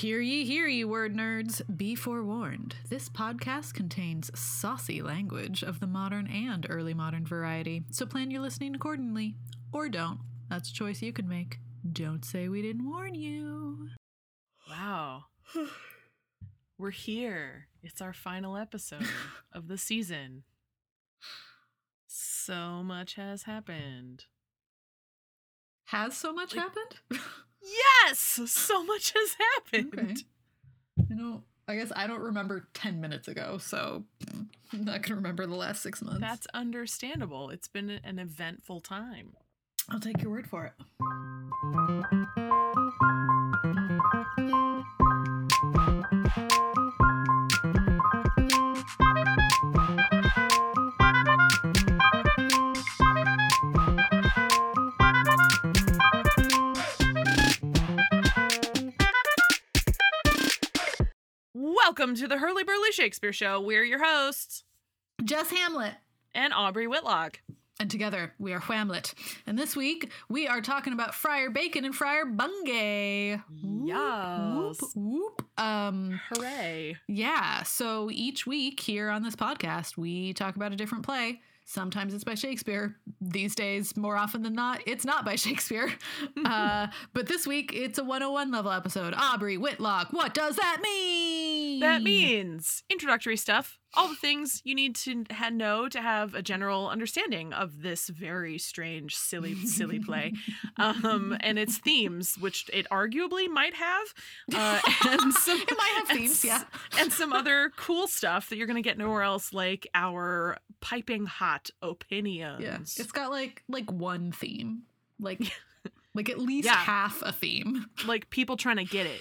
Hear ye, hear ye, word nerds. Be forewarned. This podcast contains saucy language of the modern and early modern variety, so plan your listening accordingly. Or don't. That's a choice you can make. Don't say we didn't warn you. Wow. We're here. It's our final episode of the season. So much has happened. Has so much Like- happened? Yes! So much has happened. Okay. you know, I guess I don't remember 10 minutes ago, so I'm not going to remember the last six months. That's understandable. It's been an eventful time. I'll take your word for it. Welcome to the Hurly Burly Shakespeare Show. We're your hosts, Jess Hamlet. and Aubrey Whitlock. And together we are Whamlet. And this week we are talking about Friar Bacon and Friar Bungay. Yes. Whoop, whoop. Um, Hooray. yeah. So each week here on this podcast, we talk about a different play. Sometimes it's by Shakespeare. These days, more often than not, it's not by Shakespeare. uh, but this week, it's a 101 level episode. Aubrey Whitlock, what does that mean? That means introductory stuff, all the things you need to ha- know to have a general understanding of this very strange, silly, silly play, um, and its themes, which it arguably might have, uh, and some It might have themes, yeah. and some other cool stuff that you're gonna get nowhere else, like our piping hot opinions. Yeah, it's got like like one theme, like like at least Yeah. half a theme. like people trying to get it.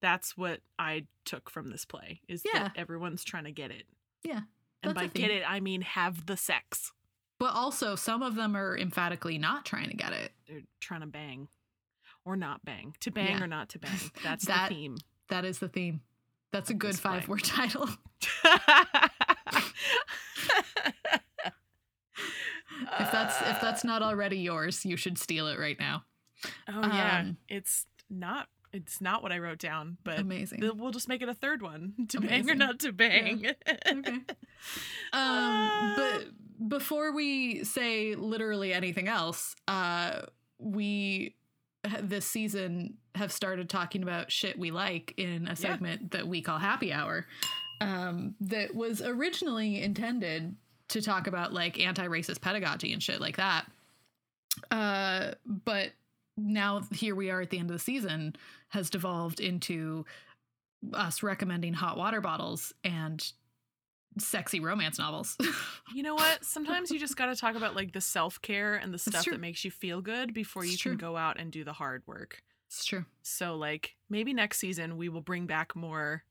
That's what I took from this play. Is Yeah. that everyone's trying to get it. Yeah, And by get it, I mean have the sex. But also, some of them are emphatically not trying to get it. they're trying to bang or not bang to bang Yeah. or not to bang that's That- the theme That is the theme. That's a good five word title. If that's if that's not already yours, you should steal it right now. oh yeah um, it's not it's not what i wrote down but Amazing. th- we'll just make it a third one to bang or not to bang okay. Um, but before we say literally anything else, uh, we this season have started talking about shit we like in a segment that we call Happy Hour. Um, that was originally intended to talk about like anti-racist pedagogy and shit like that. Uh, but now here we are at the end of the season has devolved into us recommending hot water bottles and sexy romance novels. you know what sometimes you just got to talk about like the self-care and the stuff that makes you feel good before It's you true. can go out and do the hard work it's true. so like maybe next season we will bring back more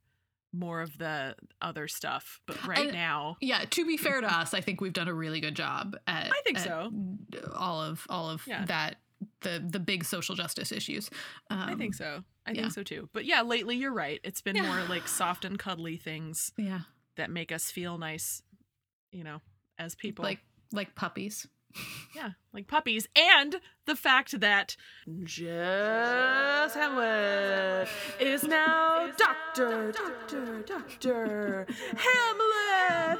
more of the other stuff but right And- now Yeah, to be fair to us, I think we've done a really good job at I think at so. all of all of Yeah. that the the big social justice issues. Um, I think so. I yeah. think so too. But yeah, lately you're right. It's been Yeah. more like soft and cuddly things Yeah, that make us feel nice, you know, as people. like like puppies. yeah, like puppies. And the fact that Jess Hamlet is now Doctor, Doctor, Doctor Hamlet. Hamlet.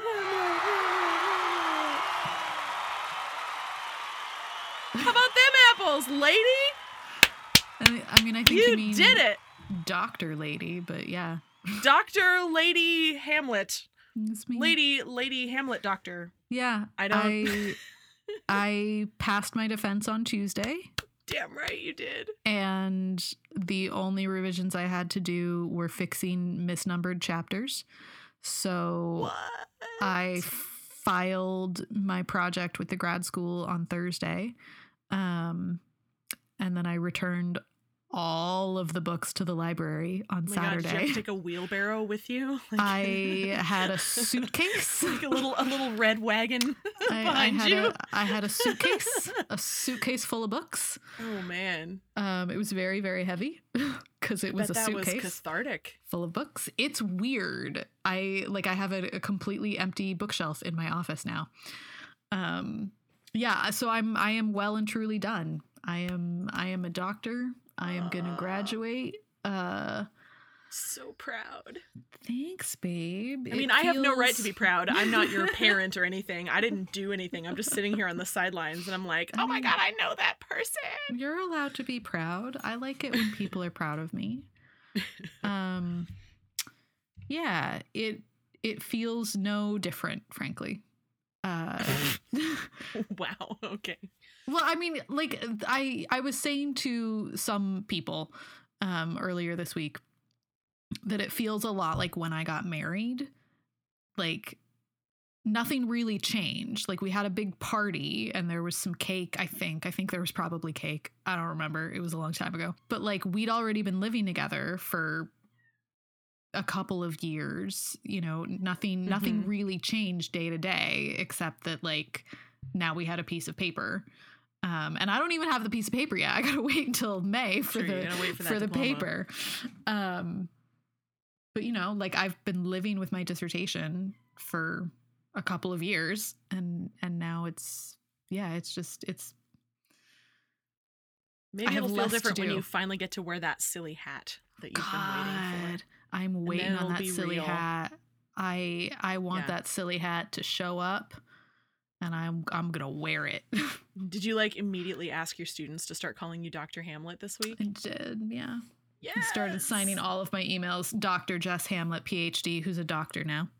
How about them apples, lady? I mean, I, think you, You mean did it. Doctor Lady, but yeah, Doctor Lady Hamlet. Lady Lady Hamlet doctor. Yeah, I don't- I, I passed my defense on Tuesday, Damn right you did. and the only revisions I had to do were fixing misnumbered chapters. So What? I filed my project with the grad school on Thursday. Um, and then I returned all of the books to the library on Oh my God, did you have Saturday. to take a wheelbarrow with you? Like, I had a suitcase. like a little a little red wagon I, I behind had you. a I had a suitcase, a suitcase full of books. Oh man. Um, it was very very heavy because it was a that was suitcase cathartic. full of books. It's weird. I like I have a, a completely empty bookshelf in my office now. Um yeah, so I'm I am well and truly done. I am I am a doctor. I am going to graduate uh So proud. Thanks, babe. I mean, I have no right to be proud. I'm not your parent or anything. I didn't do anything. I'm just sitting here on the sidelines and I'm like, I oh my God, I know that person. You're allowed to be proud. I like it when people are proud of me. Um yeah, it it feels no different, frankly. Uh wow. Okay. well, I mean, like I I was saying to some people um earlier this week that it feels a lot like when I got married. Like nothing really changed. Like we had a big party and there was some cake, I think. I think there was probably cake. I don't remember. It was a long time ago. But like we'd already been living together for a couple of years, you know, nothing nothing Mhm. really changed day to day except that like now we had a piece of paper. Um, and I don't even have the piece of paper yet. I gotta wait until May for Sure, the for for, the paper. Um, but you know, like I've been living with my dissertation for a couple of years, and and now it's yeah, it's just it's Maybe it'll feel different when you finally get to wear that silly hat that you've been waiting God. I'm waiting on that silly real. hat. I I want Yeah. that silly hat to show up, and I'm I'm gonna wear it. Did you like immediately ask your students to start calling you Dr. Hamlet this week? I did, yeah. Yeah. I started signing all of my emails. Dr. Jess Hamlet, PhD, who's a doctor now.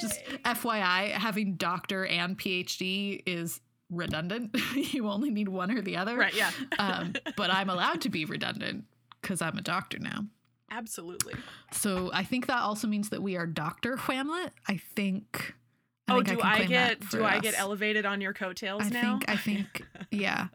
Just FYI, having doctor and PhD is redundant. you only need one or the other. Right, yeah. Um, but I'm allowed to be redundant because I'm a doctor now. Absolutely. So I think that also means that we are Doctor Hamlet. I think. I oh, think do can I, get do I get elevated on your coattails I now? think. I think. Yeah.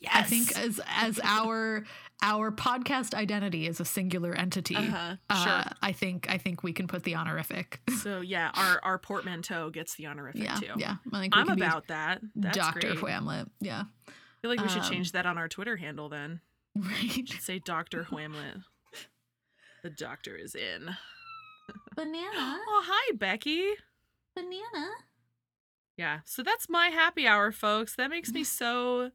yes. I think as as our our podcast identity is a singular entity. uh-huh. uh, Sure. I think I think we can put the honorific. So yeah, our our portmanteau gets the honorific yeah, too. yeah. I think I'm about that. Doctor great. Hamlet. Yeah, I feel like we should Um, change that on our Twitter handle then. Right. Say Doctor Hamlet. The doctor is in. Banana, Oh, hi, Becky. banana. Yeah. So that's my happy hour, folks. That makes me so,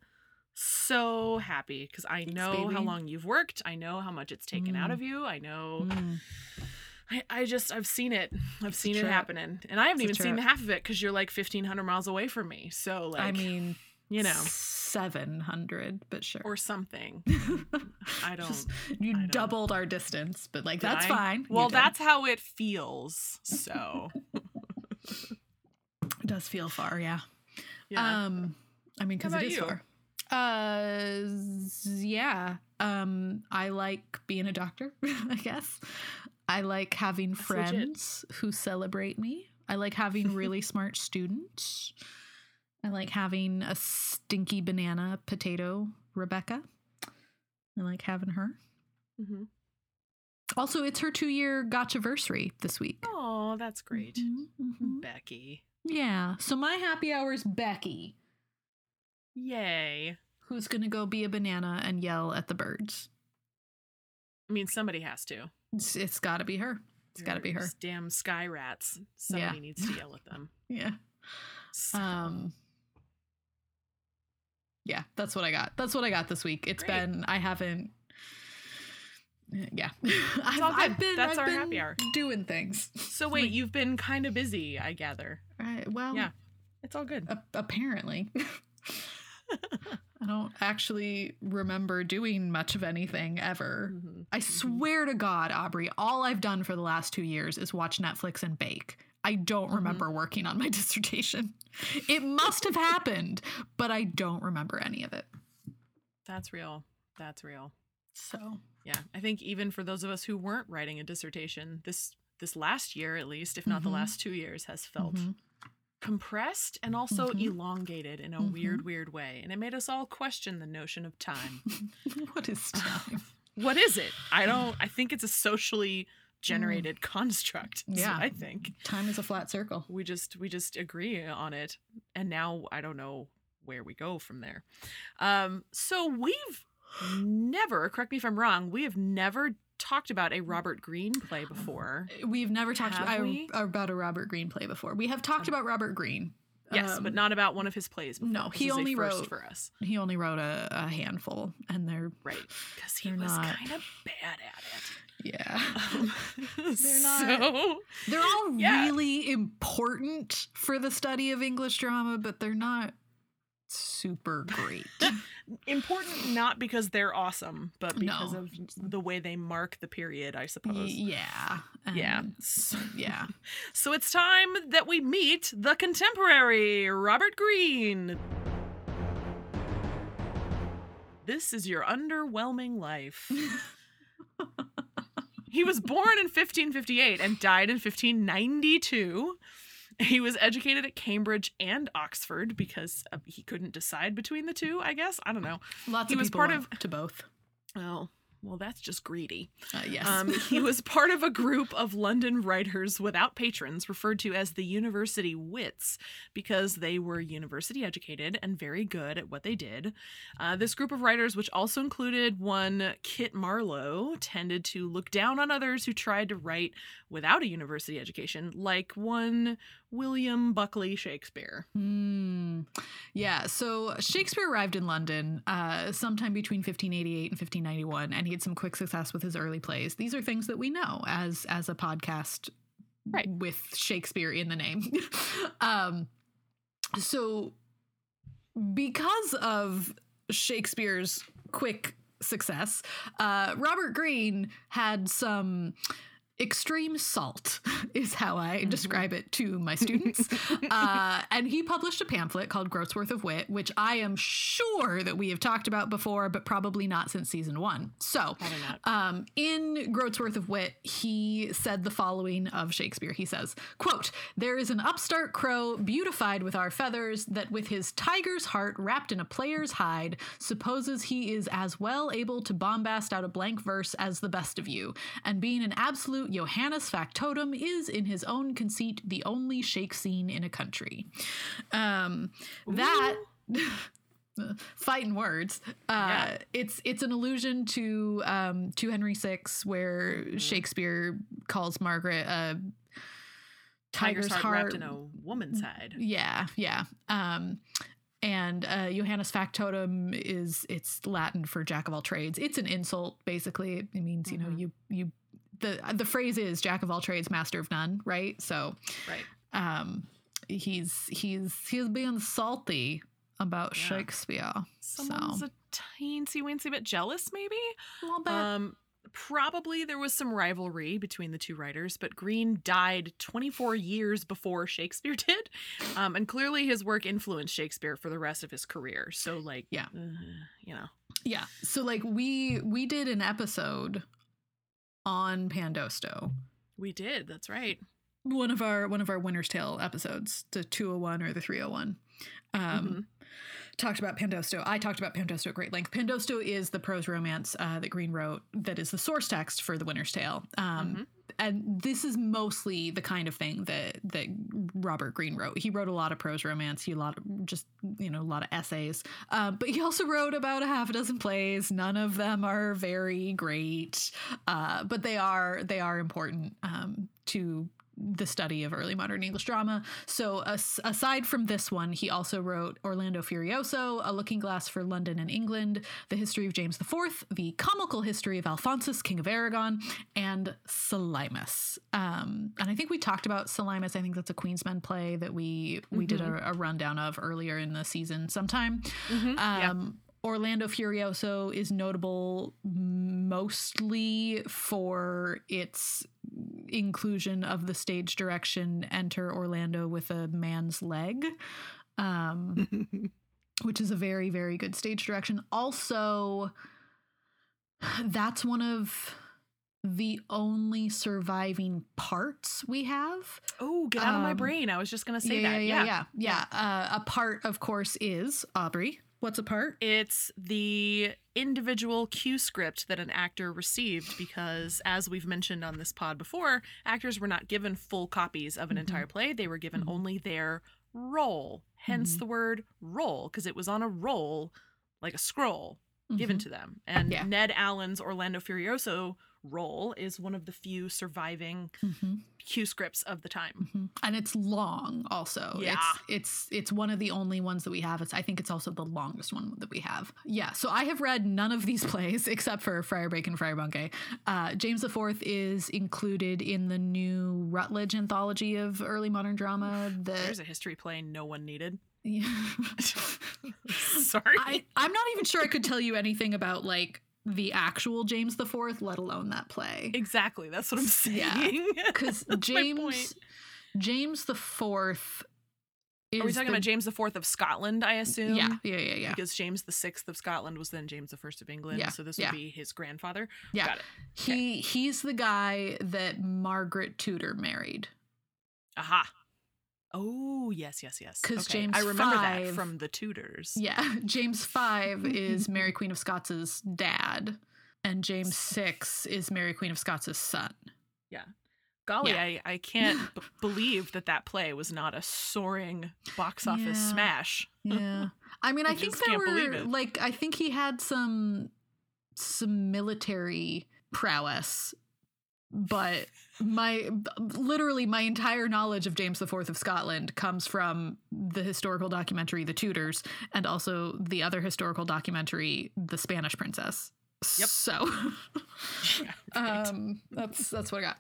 so happy because I Thanks, know how long you've worked. I know how much it's taken out Mm. of you. I know. Mm. I, I just, I've seen it. I've It's seen it happening. And I haven't It's even seen half of it because you're like 1,500 miles away from me. So, like, I mean, you know, seven hundred, but sure. or something. I don't. Just- you I don't- doubled our distance, but like Did that's I? fine. Well, that's how it feels. So, it does feel far, yeah. yeah. Um, I mean, because it about you? far. Uh, yeah. Um, I like being a doctor. I guess. I like having That's legit. friends who celebrate me. I like having really smart students. I like having a stinky banana potato, Rebecca. I like having her. Mhm. Also, it's her two year gotchaversary this week. Oh, that's great. Mhm, mhm. Becky. Yeah. So my happy hour is Becky, Yay. who's gonna go be a banana and yell at the birds. I mean, somebody has to. It's, it's got to be her. It's got to be her. Damn sky rats. Somebody needs to yell at them. Yeah. So- Um. Yeah, that's what I got. That's what I got this week. It's Great. been I haven't. Yeah, I've, I've been That's I've our been happy hour. doing things. So wait, Like- you've been kind of busy, I gather. Right, well, Yeah. It's all good. a- apparently. I don't actually remember doing much of anything ever. Mhm. I Mhm. swear to God, Aubrey, all I've done for the last two years is watch Netflix and bake. I don't Mhm. remember working on my dissertation. It must have happened, but I don't remember any of it. That's real. That's real. So, Yeah. I think even for those of us who weren't writing a dissertation, this this last year at least, if not the Mhm. last two years, has felt mhm. compressed and also Mhm. elongated in a Mhm. weird, weird way. And it made us all question the notion of time. what is time? what is it? I don't I think it's a socially generated construct. Mm. Yeah. I think. time is a flat circle. We just we just agree on it. And now I don't know where we go from there. Um so we've never, correct me if I'm wrong, we have never talked about a Robert Greene play before. We've never talked I- we? about a Robert Greene play before. We have talked Um, about Robert Greene Yes, but Um, not about one of his plays. Before. no, he only wrote- for us, he only wrote a, a handful, and they're right? Because he was not- kind of bad at yeah. Um, They're not- so they're all Yeah. really important for the study of English drama, but they're not super great. important not because they're awesome, but because No. of the way they mark the period, I suppose. yeah, Yeah. and- So, yeah. so it's time that we meet the contemporary Robert Greene. This is your underwhelming life. He was born in 1558 and died in 1592. He was educated at Cambridge and Oxford because uh, he couldn't decide between the two, I guess. I don't know. Lots He of was people part of- to both. Oh, well, that's just greedy. Uh, yes. Um, he was part of a group of London writers without patrons, referred to as the University Wits, because they were university educated and very good at what they did. Uh, this group of writers, which also included one Kit Marlowe, tended to look down on others who tried to write without a university education, like one William Buckley Shakespeare. Hmm. Yeah, so Shakespeare arrived in London uh, sometime between 1588 and 1591, and he had some quick success with his early plays. These are things that we know as as a podcast, Right. With Shakespeare in the name. um, so because of Shakespeare's quick success, uh, Robert Greene had some extreme salt is how I describe it to my students. uh, and he published a pamphlet called Groatsworth of Wit, which I am sure that we have talked about before, but probably not since season one. So, um, in Groatsworth of Wit, he said the following of Shakespeare. He says, quote, There is an upstart crow beautified with our feathers that with his tiger's heart wrapped in a player's hide supposes he is as well able to bombast out a blank verse as the best of you, and being an absolute Johannes factotum is in his own conceit the only shake scene in a country. Um, that fighting words uh Yeah. it's it's an allusion to um to henry VI, where Mm-hmm. shakespeare calls margaret a Tiger's, tiger's, heart, heart, wrapped in a woman's hide. yeah yeah um and uh johannes factotum is it's latin for jack of all trades it's an insult basically it means you know Mhm. you you the the phrase is jack of all trades master of none right so Right. um he's he's he's being salty about Yeah. shakespeare Someone's so a teensy weensy bit jealous, maybe? a little bit Um, probably there was some rivalry between the two writers, but Greene died 24 years before Shakespeare did, um, and clearly his work influenced Shakespeare for the rest of his career. So, like, Yeah. uh, you know, yeah so like we we did an episode on pandosto we did. That's right. one of our one of our winter's tale episodes the 201 or the 301 um Mhm. talked about pandosto i talked about pandosto at great length pandosto is the prose romance uh, that greene wrote that is the source text for the winter's tale um Mhm. And this is mostly the kind of thing that that robert Greene wrote. He wrote a lot of prose romance he a lot of just you know a lot of essays. Um, but he also wrote about a half a dozen plays. None of them are very great uh, but they are they are important um, to the study of early modern English drama. So, as- aside from this one, he also wrote Orlando Furioso, A Looking Glass for London and England, The History of James IV, The Comical History of Alphonsus, King of Aragon, and Selimus. Um, and I think we talked about Selimus. I think that's a Queen's Men play that we we did a, a rundown of earlier in the season sometime. Mhm. Yeah. Um, Orlando Furioso is notable mostly for its inclusion of the stage direction enter Orlando with a man's leg, um, which is a very, very good stage direction. Also, that's one of the only surviving parts we have. oh, get out of my Um, brain. I was just going to say yeah, that. yeah, yeah, yeah. yeah. Uh, a part, of course, is Aubrey. What's a part? It's the individual cue script that an actor received because, as we've mentioned on this pod before, actors were not given full copies of an Mhm. entire play. They were given Mhm. only their role, hence Mhm. the word roll, because it was on a roll like a scroll. given Mhm. to them. And Yeah. Ned Alleyn's Orlando Furioso role is one of the few surviving Mhm. cue scripts of the time. Mhm. And it's long also. Yeah. It's it's it's one of the only ones that we have. It's I think it's also the longest one that we have. Yeah. So I have read none of these plays except for Friar Bacon, Friar Bungay. Uh, James IV is included in the new Routledge anthology of early modern drama. There's a history play no one needed. yeah. Sorry. I, I'm not even sure I could tell you anything about like the actual James the Fourth, let alone that play. exactly. That's what I'm saying. Yeah. Because my James. James the Fourth. Are we talking about James the Fourth of Scotland? I assume. Yeah, yeah, yeah, yeah. Because James the Sixth of Scotland was then James the First of England, Yeah, so this yeah. would be his grandfather. Yeah. Got it. He he's the guy that Margaret Tudor married. Aha. Oh yes, yes, yes. 'Cause Okay, James I remember five- that from the Tudors. Yeah, James Five is Mary Queen of Scots' dad, and James Six is Mary Queen of Scots' son. Yeah. Golly, Yeah. I, I can't b- believe that that play was not a soaring box office Yeah. smash. Yeah, I mean, I, I think there were like I think he had some some military prowess, but my literally my entire knowledge of James IV of Scotland comes from the historical documentary The Tudors and also the other historical documentary The Spanish Princess. Yep. So Yeah, right. um that's that's what I got.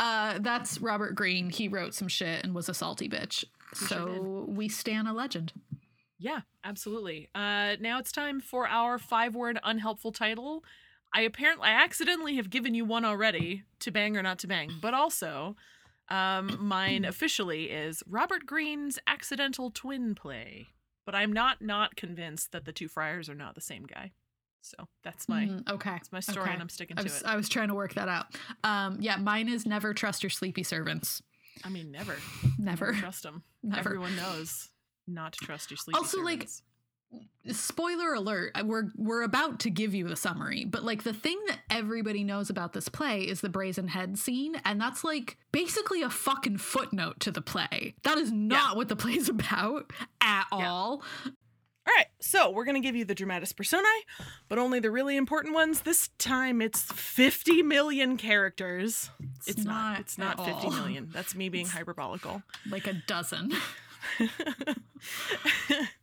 Uh, that's Robert Greene. He wrote some shit and was a salty bitch. He sure so we stand a legend. Yeah, absolutely. Uh, now it's time for our five-word unhelpful title. I apparently I accidentally have given you one already to bang or not to bang, but also um, mine officially is Robert Greene's accidental twin play. But I'm not not convinced that the two friars are not the same guy. So that's my Mhm, okay. that's my story, okay. and I'm sticking I to was it. I was trying to work that out. Um, yeah, mine is never trust your sleepy servants. I mean, never, Never. trust them. Never. Everyone knows not to trust your sleepy Also, like, servants. Spoiler alert, we're we're about to give you the summary, but like the thing that everybody knows about this play is the brazen head scene, and that's like basically a fucking footnote to the play. That is not what the play's about at Yeah. all. All right, so we're going to give you the dramatis personae, but only the really important ones. This time it's 50 million characters. It's, not, It's not 50 all. million. That's me being It's- hyperbolical. Like a dozen.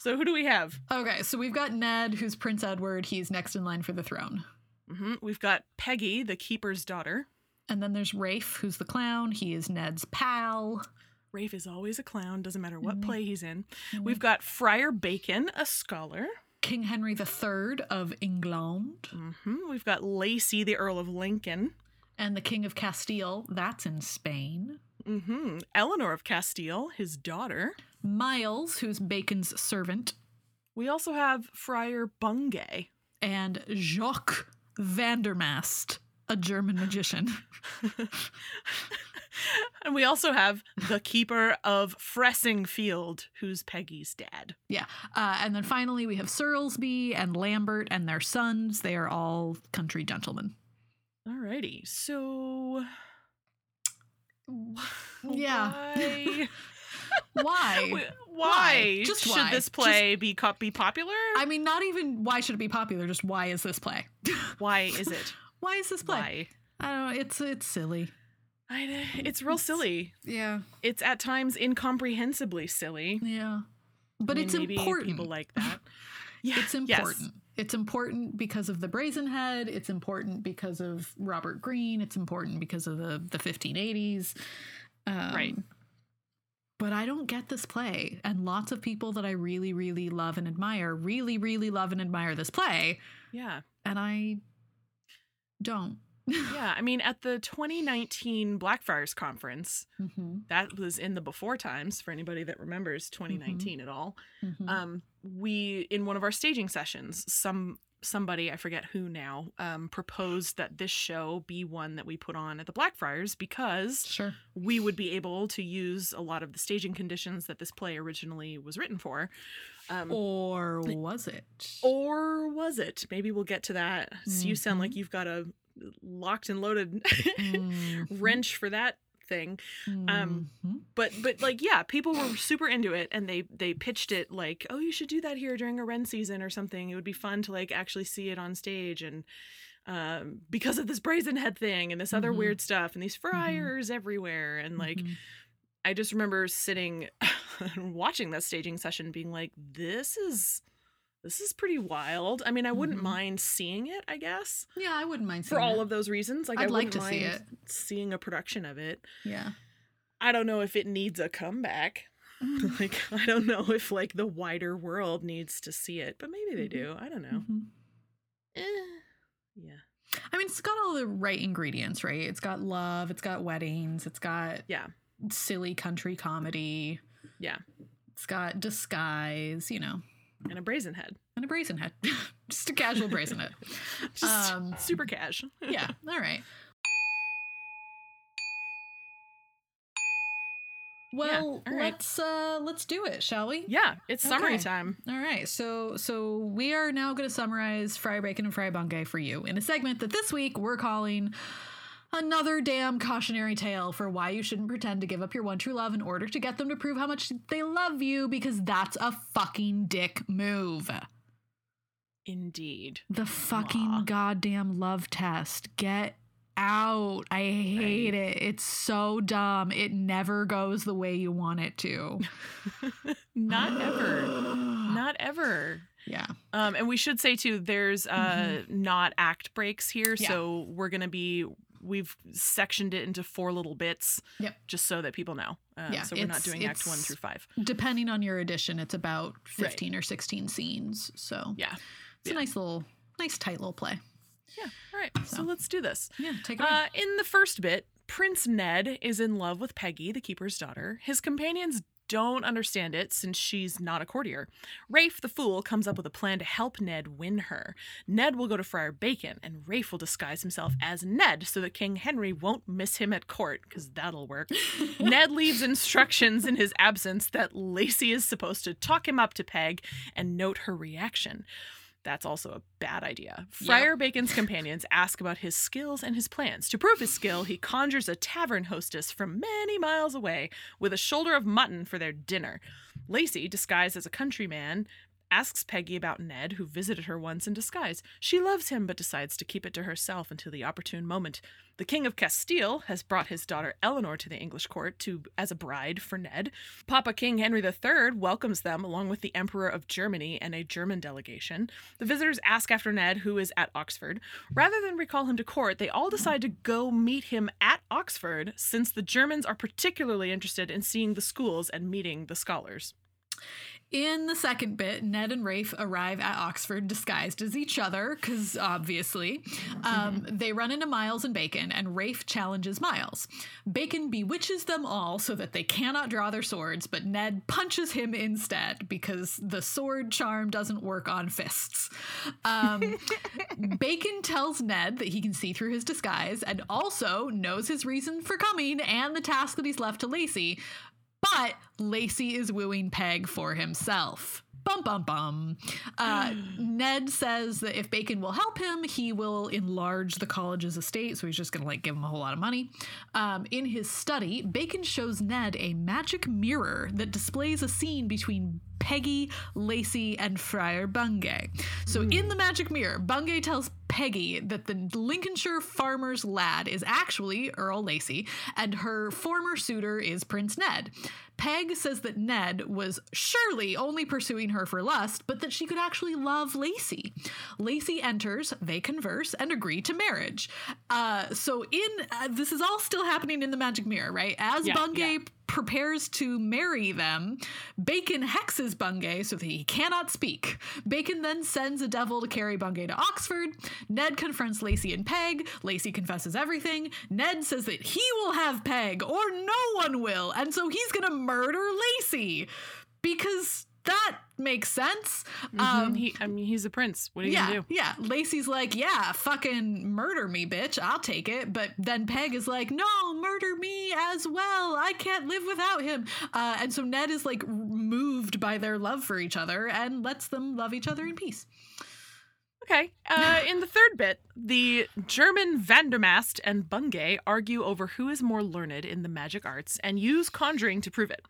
so who do we have? Okay, so we've got Ned, who's Prince Edward. He's next in line for the throne. hmm We've got Peggy, the keeper's daughter. And then there's Rafe, who's the clown. He is Ned's pal. Rafe is always a clown, doesn't matter what Mhm. play he's in. Mhm. We've got Friar Bacon, a scholar. King Henry III of England. hmm We've got Lacey, the Earl of Lincoln. And the King of Castile, that's in Spain. Hmm Eleanor of Castile, his daughter. Miles, who's Bacon's servant. We also have Friar Bungay. And Jacques Vandermast, a German magician. and we also have the keeper of Fressingfield, who's Peggy's dad. Yeah. Uh, and then finally, we have Serlsby and Lambert and their sons. They are all country gentlemen. Alrighty, so Yeah. why? Why? Wh- why Just should why? this play be co- be popular? I mean, not even why should it be popular, just why is this play? why is it? why is this play? Why? I don't know. It's it's silly. I, it's real silly. Yeah. It's at times incomprehensibly silly. Yeah. But I mean, it's important. People like that. Yeah, It's yes. It's important because of the Brazen Head. It's important because of Robert Greene. It's important because of the the 1580s. Um, Right. But I don't get this play, and lots of people that I really, really love and admire really, really love and admire this play, Yeah. and I don't. Yeah. I mean, at the 2019 Blackfriars conference, hmm that was in the before times for anybody that remembers 2019 at all. hmm Um, we in one of our staging sessions, some somebody I forget who now um, proposed that this show be one that we put on at the Blackfriars because sure. we would be able to use a lot of the staging conditions that this play originally was written for. Um, Or was it? or was it? Maybe we'll get to that. So you sound like you've got a locked and loaded Mhm. wrench for that thing. Um, Mhm. but but like yeah people were super into it and they they pitched it like oh you should do that here during a ren season or something it would be fun to like actually see it on stage and um because of this brazen head thing and this other Mhm. weird stuff and these friars everywhere and like Mhm. i just remember sitting and watching that staging session being like this is this is pretty wild i mean i wouldn't Mhm. mind seeing it i guess yeah, I wouldn't mind for all it. of those reasons like i I'd like wouldn't to see it. seeing a production of it yeah. I don't know if it needs a comeback. like I don't know if like the wider world needs to see it, but maybe they Mhm. do. I don't know. Mhm. Eh, yeah. I mean, it's got all the right ingredients, right? It's got love, it's got weddings, it's got Yeah. silly country comedy, Yeah. it's got disguise, you know, And a brazen head. and a brazen head, just a casual brazen head. Just Um, super cash. Yeah, all right. Well, all right. let's uh let's do it, shall we? yeah, it's summary Okay. time. All right, so so we are now going to summarize Friar Bacon and Friar Bungay for you in a segment that this week we're calling another damn cautionary tale for why you shouldn't pretend to give up your one true love in order to get them to prove how much they love you because that's a fucking dick move. Indeed. The fucking Aw. goddamn love test. Get out. I hate it. It's so dumb. It never goes the way you want it to. Not ever. Not ever. Yeah. Um, and we should say too, there's uh not act breaks here, Mm-hmm. Yeah. so we're gonna be we've sectioned it into four little bits, Yep. just so that people know. Um, Yeah, so we're not doing Act One through five. Depending on your edition, it's about 15 or 16 scenes. So Yeah. it's a nice little, nice tight little play. Yeah. All right. So, So. let's do this. Yeah. Take it. Uh, in the first bit, Prince Ned is in love with Peggy, the keeper's daughter. His companions don't understand it since she's not a courtier. Rafe, the fool, comes up with a plan to help Ned win her. Ned will go to Friar Bacon, and Rafe will disguise himself as Ned so that King Henry won't miss him at court, because that'll work. Ned leaves instructions in his absence that Lacey is supposed to talk him up to Peg and note her reaction. That's also a bad idea. Friar Bacon's companions ask about his skills and his plans. To prove his skill, he conjures a tavern hostess from many miles away with a shoulder of mutton for their dinner. Lacey, disguised as a countryman, asks Peggy about Ned, who visited her once in disguise. She loves him, but decides to keep it to herself until the opportune moment. The King of Castile has brought his daughter Eleanor to the English court to as a bride for Ned. Papa King Henry III welcomes them along with the Emperor of Germany and a German delegation. The visitors ask after Ned, who is at Oxford. Rather than recall him to court, they all decide to go meet him at Oxford, since the Germans are particularly interested in seeing the schools and meeting the scholars. In the second bit, Ned and Rafe arrive at Oxford disguised as each other, because obviously. Um, they run into Miles and Bacon, and Rafe challenges Miles. Bacon bewitches them all so that they cannot draw their swords, but Ned punches him instead because the sword charm doesn't work on fists. Um, Bacon tells Ned that he can see through his disguise and also knows his reason for coming and the task that he's left to Lacey. But Lacey is wooing Peg for himself. Bum bum bum. Uh, Ned says that if Bacon will help him, he will enlarge the college's estate. So he's just going to like give him a whole lot of money. Um, in his study, Bacon shows Ned a magic mirror that displays a scene between Peggy, Lacey, and Friar Bungay. So in the magic mirror, Bungay tells Peggy that the Lincolnshire farmer's lad is actually Earl Lacey, and her former suitor is Prince Ned. Peg says that Ned was surely only pursuing her for lust, but that she could actually love Lacey. Lacey enters, they converse, and agree to marriage. Uh, so in uh, this is all still happening in the magic mirror, right? As Yeah, Bungay yeah. Prepares to marry them, Bacon hexes Bungay so that he cannot speak. Bacon then sends a devil to carry Bungay to Oxford. Ned confronts Lacey and Peg. Lacey confesses everything. Ned says that he will have Peg or no one will, and so he's gonna murder Lacey because that makes sense. Um, he, I mean, he's a prince. What are you Yeah, gonna do? yeah. Lacey's like, yeah, fucking murder me, bitch. I'll take it. But then Peg is like, no, murder me as well. I can't live without him. Uh, and so Ned is like moved by their love for each other and lets them love each other in peace. Okay. Uh, in the third bit, the German Vandermast and Bungay argue over who is more learned in the magic arts and use conjuring to prove it.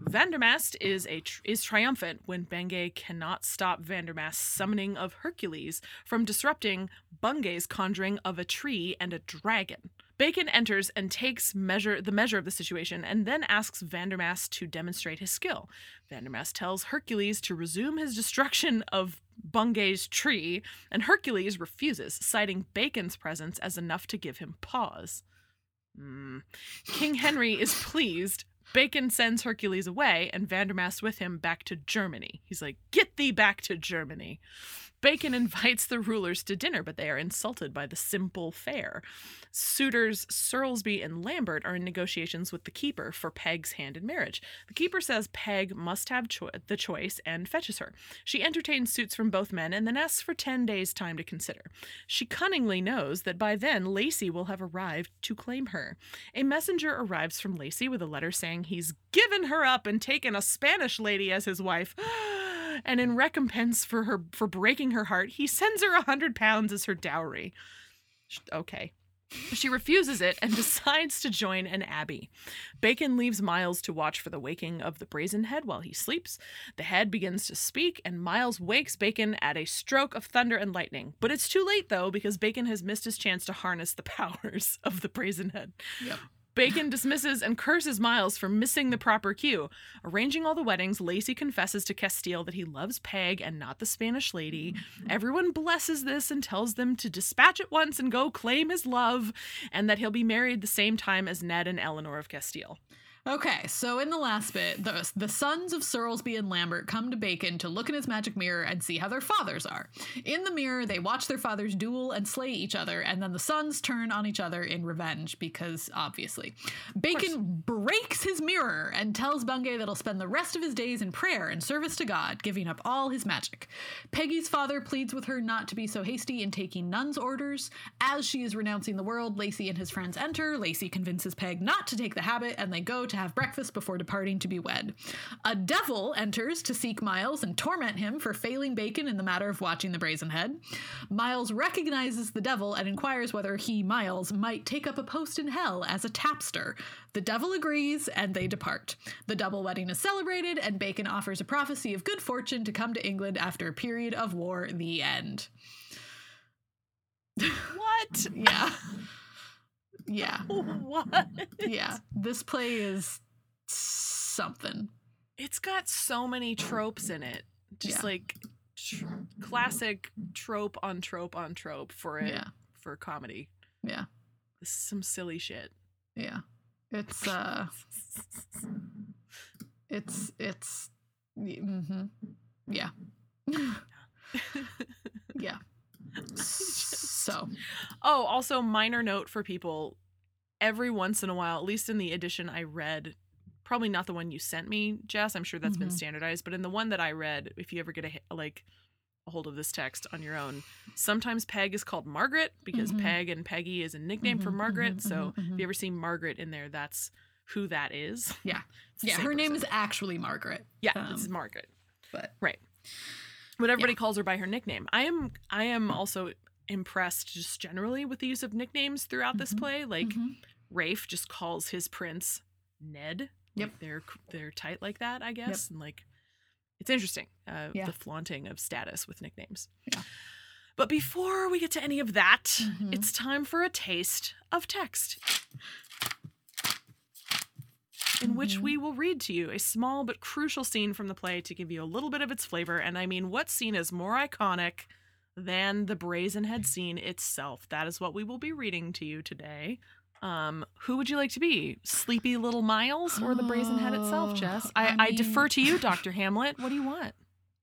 Vandermast is a tr- is triumphant when Bungay cannot stop Vandermast's summoning of Hercules from disrupting Bungay's conjuring of a tree and a dragon. Bacon enters and takes measure the measure of the situation and then asks Vandermast to demonstrate his skill. Vandermast tells Hercules to resume his destruction of Bungay's tree, and Hercules refuses, citing Bacon's presence as enough to give him pause. Hmm. King Henry is pleased. Bacon sends Hercules away and Vandermast with him back to Germany. He's like, Get thee back to Germany. Bacon invites the rulers to dinner, but they are insulted by the simple fare. Suitors Serlsby and Lambert are in negotiations with the keeper for Peg's hand in marriage. The keeper says Peg must have cho- the choice and fetches her. She entertains suits from both men and then asks for 10 days' time to consider. She cunningly knows that by then Lacey will have arrived to claim her. A messenger arrives from Lacey with a letter saying he's given her up and taken a Spanish lady as his wife. And in recompense for her for breaking her heart, he sends her a hundred pounds as her dowry. Okay. She refuses it and decides to join an abbey. Bacon leaves Miles to watch for the waking of the brazen head while he sleeps. The head begins to speak, and Miles wakes Bacon at a stroke of thunder and lightning. But it's too late, though, because Bacon has missed his chance to harness the powers of the brazen head. Yep. Bacon dismisses and curses Miles for missing the proper cue. Arranging all the weddings, Lacey confesses to Castile that he loves Peg and not the Spanish lady. Everyone blesses this and tells them to dispatch at once and go claim his love, and that he'll be married the same time as Ned and Eleanor of Castile. Okay, so in the last bit, the, the sons of Serlsby and Lambert come to Bacon to look in his magic mirror and see how their fathers are. In the mirror, they watch their fathers duel and slay each other, and then the sons turn on each other in revenge, because obviously. Bacon breaks his mirror and tells Bungay that he'll spend the rest of his days in prayer and service to God, giving up all his magic. Peggy's father pleads with her not to be so hasty in taking nun's orders. As she is renouncing the world, Lacey and his friends enter. Lacey convinces Peg not to take the habit, and they go to have breakfast before departing to be wed. A devil enters to seek Miles and torment him for failing Bacon in the matter of watching the brazen head. Miles recognizes the devil and inquires whether he, Miles, might take up a post in hell as a tapster. The devil agrees, and they depart. The double wedding is celebrated, and Bacon offers a prophecy of good fortune to come to England after a period of war. The end. What? Yeah. Yeah. what? Yeah. This play is something. It's got so many tropes in it. Just Yeah. like tr- classic trope on trope on trope for it Yeah. for comedy. Yeah. This is some silly shit. Yeah. It's uh it's it's mm-hmm. yeah. yeah. So, Oh, also minor note for people. Every once in a while, at least in the edition I read, probably not the one you sent me, Jess. I'm sure that's been Mhm. standardized, but in the one that I read, if you ever get a like a hold of this text on your own, sometimes Peg is called Margaret because Mhm. Peg and Peggy is a nickname for Mhm, Margaret. mhm, so mhm, if you ever see Margaret in there, that's who that is. Yeah. Yeah, her name is actually Margaret. yeah, um, this is Margaret. But Right. But everybody calls her by her nickname. I am I am also impressed just generally with the use of nicknames throughout this Mhm. play. Like Mhm. Rafe just calls his prince Ned. Yep. Like they're they're tight like that, I guess. And like it's interesting. Uh, Yeah. the flaunting of status with nicknames. Yeah. But before we get to any of that, Mhm. it's time for a taste of text. In which Mhm. we will read to you a small but crucial scene from the play to give you a little bit of its flavor. And I mean, what scene is more iconic than the brazen head scene itself? That is what we will be reading to you today. Um, who would you like to be? Sleepy little Miles or the brazen head itself, Oh, Jess? I I, I, defer to you, Dr. Hamlet. What do you want?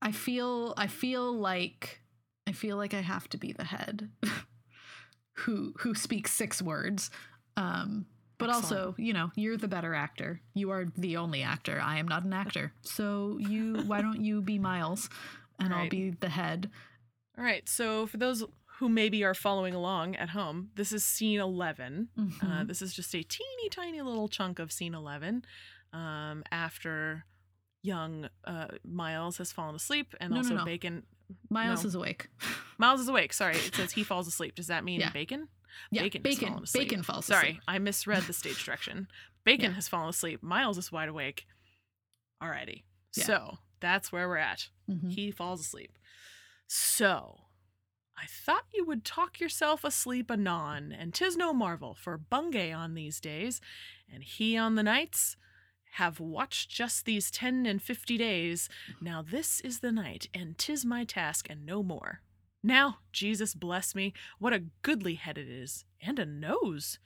I feel I feel like I feel like I have to be the head who who speaks six words. Um but also, you know, you're the better actor. You are the only actor. I am not an actor. So you why don't you be Miles and I'll be the head. All right. So for those who maybe are following along at home, this is scene 11. Uh, Mhm. this is just a teeny tiny little chunk of scene 11 um, after young uh, Miles has fallen asleep and No, no, also no. Bacon. Miles no. is awake. Miles is awake. Sorry, it says he falls asleep. Does that mean Yeah. Bacon? Yeah, Bacon bacon. has fallen asleep. Bacon falls Sorry, asleep. I misread the stage direction. Bacon Yeah. has fallen asleep. Miles is wide awake. Alrighty. Yeah. So that's where we're at. Mhm. He falls asleep. So I thought you would talk yourself asleep anon, and 'tis no marvel, for Bungay on these days, and he on the nights, have watched just these ten and fifty days. Now this is the night, and 'tis my task, and no more. Now, Jesus bless me, what a goodly head it is, and a nose.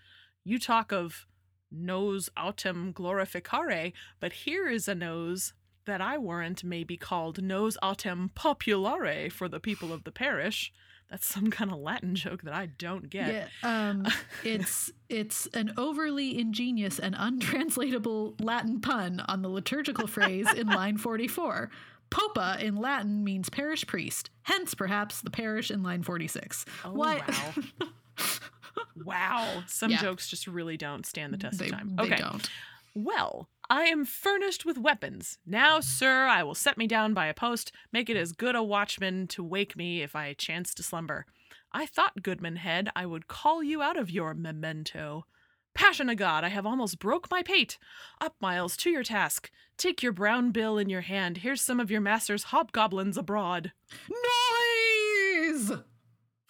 You talk of nos autem glorificare, but here is a nose that I warrant may be called nos autem populare for the people of the parish. That's some kind of Latin joke that I don't get. Yeah, um, it's it's an overly ingenious and untranslatable Latin pun on the liturgical phrase in line 44. Popa in Latin means parish priest, hence perhaps the parish in line 46. Oh, What? wow. wow. Some Yeah. jokes just really don't stand the test they, of time. they Okay. don't. Well, I am furnished with weapons. Now, sir, I will set me down by a post, make it as good a watchman to wake me if I chance to slumber. I thought, Goodman Head, I would call you out of your memento. Passion o' God, I have almost broke my pate. Up, Miles, to your task. Take your brown bill in your hand. Here's some of your master's hobgoblins abroad. Noise!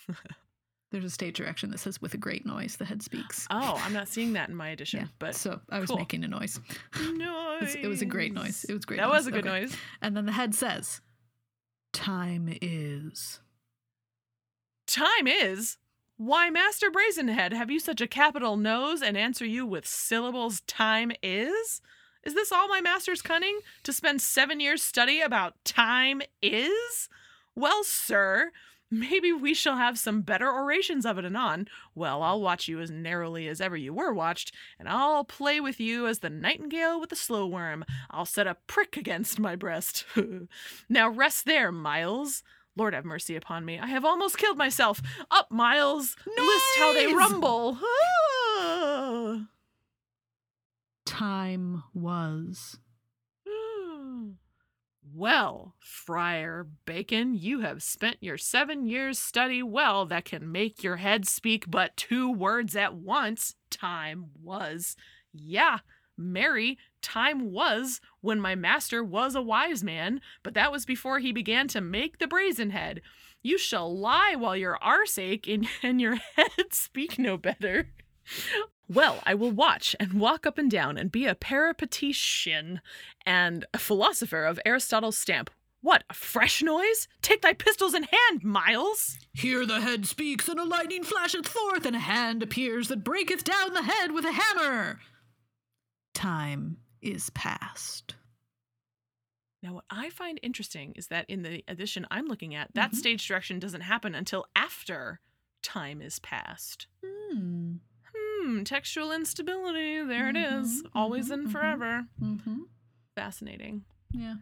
There's a stage direction that says with a great noise the head speaks. Oh, I'm not seeing that in my edition, yeah, but so I was cool. making a noise. noise. It was a great noise. It was great. That noise. was a good Okay. noise. And then the head says, "Time is." Time is. Why, Master Brazenhead, have you such a capital nose and answer you with syllables time is? Is this all my master's cunning? To spend seven years study about time is? Well, sir, maybe we shall have some better orations of it anon. Well, I'll watch you as narrowly as ever you were watched, and I'll play with you as the nightingale with the slow worm. I'll set a prick against my breast. now rest there, Miles. Lord have mercy upon me. I have almost killed myself. Up, Miles. List how they rumble. Ah. Time was. Well, Friar Bacon, you have spent your seven years' study well that can make your head speak but two words at once. Time was. Yeah, Mary, time was when my master was a wise man, but that was before he began to make the brazen head. You shall lie while your arse ache and, and your head speak no better. Well, I will watch and walk up and down and be a peripatetian and a philosopher of Aristotle's stamp. What, a fresh noise? Take thy pistols in hand, Miles! Here the head speaks, and a lightning flasheth forth, and a hand appears that breaketh down the head with a hammer. Time is past. Now, what I find interesting is that in the edition I'm looking at, that Mhm. stage direction doesn't happen until after time is past. Hmm. Hmm, textual instability. There it is. Mhm, Always mhm, and mhm. forever. Mm-hmm. Fascinating. Yeah.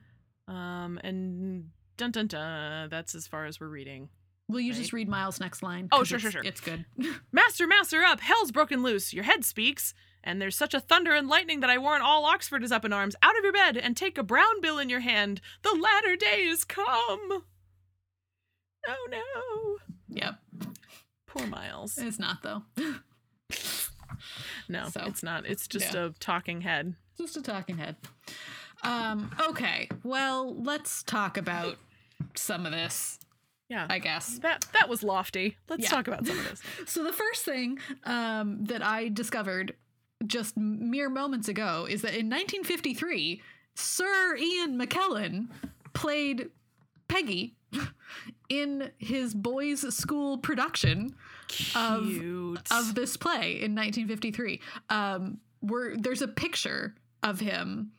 Um, and dun dun dun. That's as far as we're reading. Will you Right. just read Miles' next line? Oh, sure, sure, sure. It's good. Master, master, up! Hell's broken loose. Your head speaks. And there's such a thunder and lightning that I warrant all Oxford is up in arms. Out of your bed and take a brown bill in your hand. The latter day is come. Oh no. yep. Poor Miles. It's not though. No, so, it's not. It's just yeah. a talking head. Just a talking head. Um, okay. Well, let's talk about some of this, Yeah. I guess. that that was lofty. Let's Yeah. talk about some of this. So the first thing um, that I discovered just mere moments ago is that in 1953, Sir Ian McKellen played Peggy in his boys' school production Of- Cute. of this play in 1953. Um, where there's a picture of him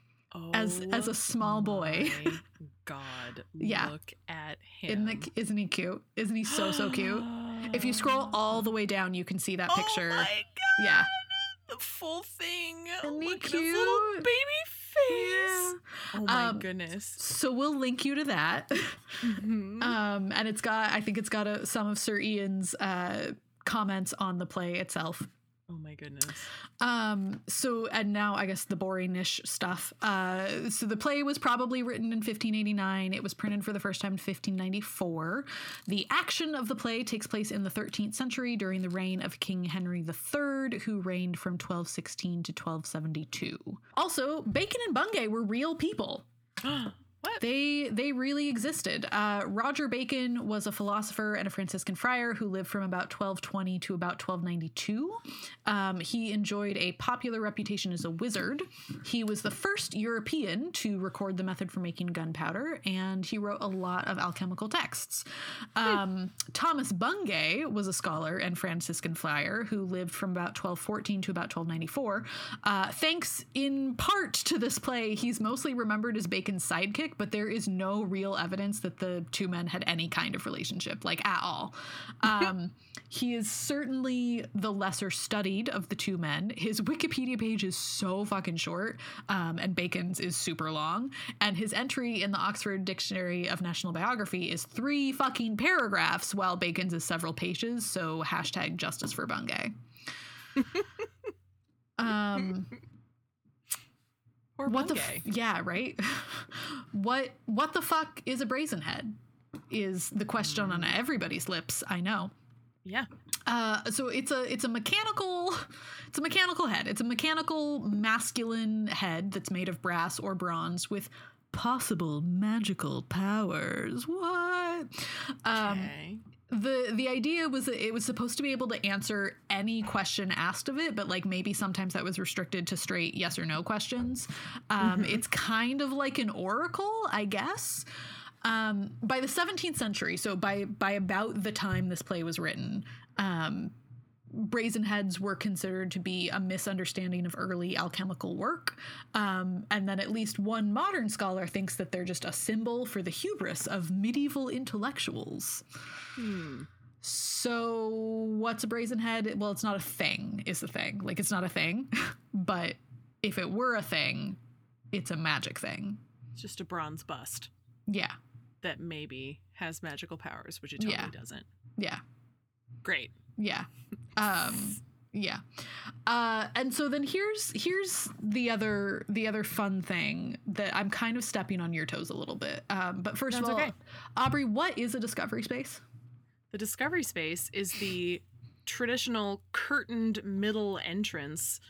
as as Oh a small boy. God. Yeah. Look at Isn't, him. the, isn't he cute? Isn't he so so cute? If you scroll all the way down, you can see that picture. Oh my god. yeah. The full thing. Isn't he Look at his little cute? baby face. Oh my Um, goodness. So we'll link you to that. Mhm. Um, and it's got, I think it's got a, some of Sir Ian's uh, comments on the play itself. Oh my goodness. Um, so and now I guess the boring-ish stuff. Uh, so the play was probably written in 1589. It was printed for the first time in 1594. The action of the play takes place in the 13th century during the reign of King Henry III, who reigned from 1216 to 1272. Also, Bacon and Bungay were real people. what? They they really existed. Uh, Roger Bacon was a philosopher and a Franciscan friar who lived from about 1220 to about 1292. Um, he enjoyed a popular reputation as a wizard. He was the first European to record the method for making gunpowder, and he wrote a lot of alchemical texts. Um, Thomas Bungay was a scholar and Franciscan friar who lived from about 1214 to about 1294. Uh, thanks in part to this play, he's mostly remembered as Bacon's sidekick, but there is no real evidence that the two men had any kind of relationship, like at all. Um, he is certainly the lesser studied of the two men. His Wikipedia page is so fucking short, um, and Bacon's is super long. And his entry in the Oxford Dictionary of National Biography is three fucking paragraphs, while Bacon's is several pages. So hashtag justice for Bungay. um, Or what the f- yeah right? What what the fuck is a brazen head? Is the question on everybody's lips i know. Yeah. uh, so it's a it's a mechanical it's a mechanical head. It's a mechanical masculine head that's made of brass or bronze with possible magical powers. What? Um, Okay. The the idea was that it was supposed to be able to answer any question asked of it but like maybe sometimes that was restricted to straight yes or no questions. Um, it's kind of like an oracle i guess. Um, by the 17th century so by by about the time this play was written um, brazen heads were considered to be a misunderstanding of early alchemical work. Um, and then at least one modern scholar thinks that they're just a symbol for the hubris of medieval intellectuals. Hmm. So, what's a brazen head? Well, it's not a thing, is the thing. Like, it's not a thing. but if it were a thing, it's a magic thing. It's just a bronze bust Yeah. that maybe has magical powers, which it totally Yeah. doesn't. Yeah. Great. Yeah. Um yeah. Uh and so then here's here's the other the other fun thing that I'm kind of stepping on your toes a little bit. Um but first That's of all, okay. Aubrey, what is a discovery space? The discovery space is the traditional curtained middle entrance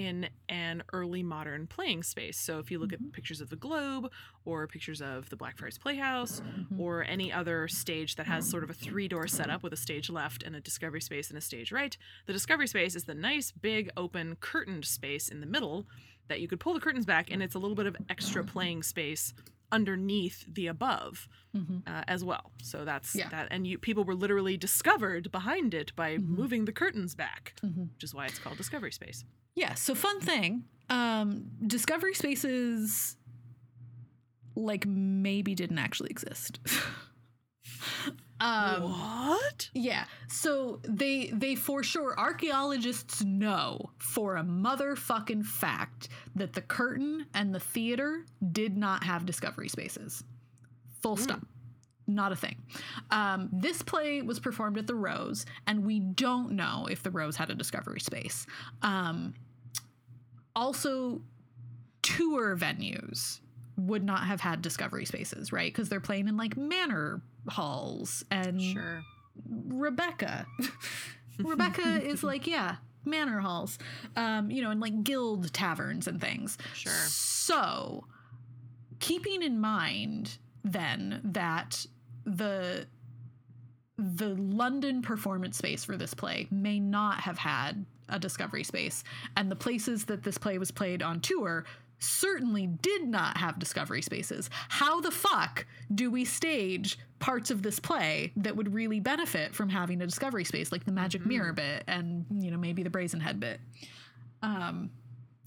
in an early modern playing space. So if you look at pictures of the Globe or pictures of the Blackfriars Playhouse or any other stage that has sort of a three door setup with a stage left and a discovery space and a stage right, the discovery space is the nice big open curtained space in the middle that you could pull the curtains back and it's a little bit of extra playing space underneath the above Mhm. uh, as well. So that's Yeah. that, and you people were literally discovered behind it by Mhm. moving the curtains back, Mhm. which is why it's called Discovery Space. Yeah, so fun thing. Um discovery spaces like maybe didn't actually exist. um what? Yeah. So they they for sure archaeologists know for a motherfucking fact that the curtain and the theater did not have discovery spaces. Full stop. Not a thing. Um, this play was performed at the Rose, and we don't know if the Rose had a discovery space. Um, also, tour venues would not have had discovery spaces, right? Because they're playing in like manor halls and Sure. Rebecca. Rebecca is like, yeah, manor halls, um, you know, and like guild taverns and things. Sure. So, keeping in mind then that the the London performance space for this play may not have had a discovery space, and the places that this play was played on tour certainly did not have discovery spaces. How the fuck do we stage parts of this play that would really benefit from having a discovery space, like the magic mirror bit and you know maybe the brazen head bit? Um,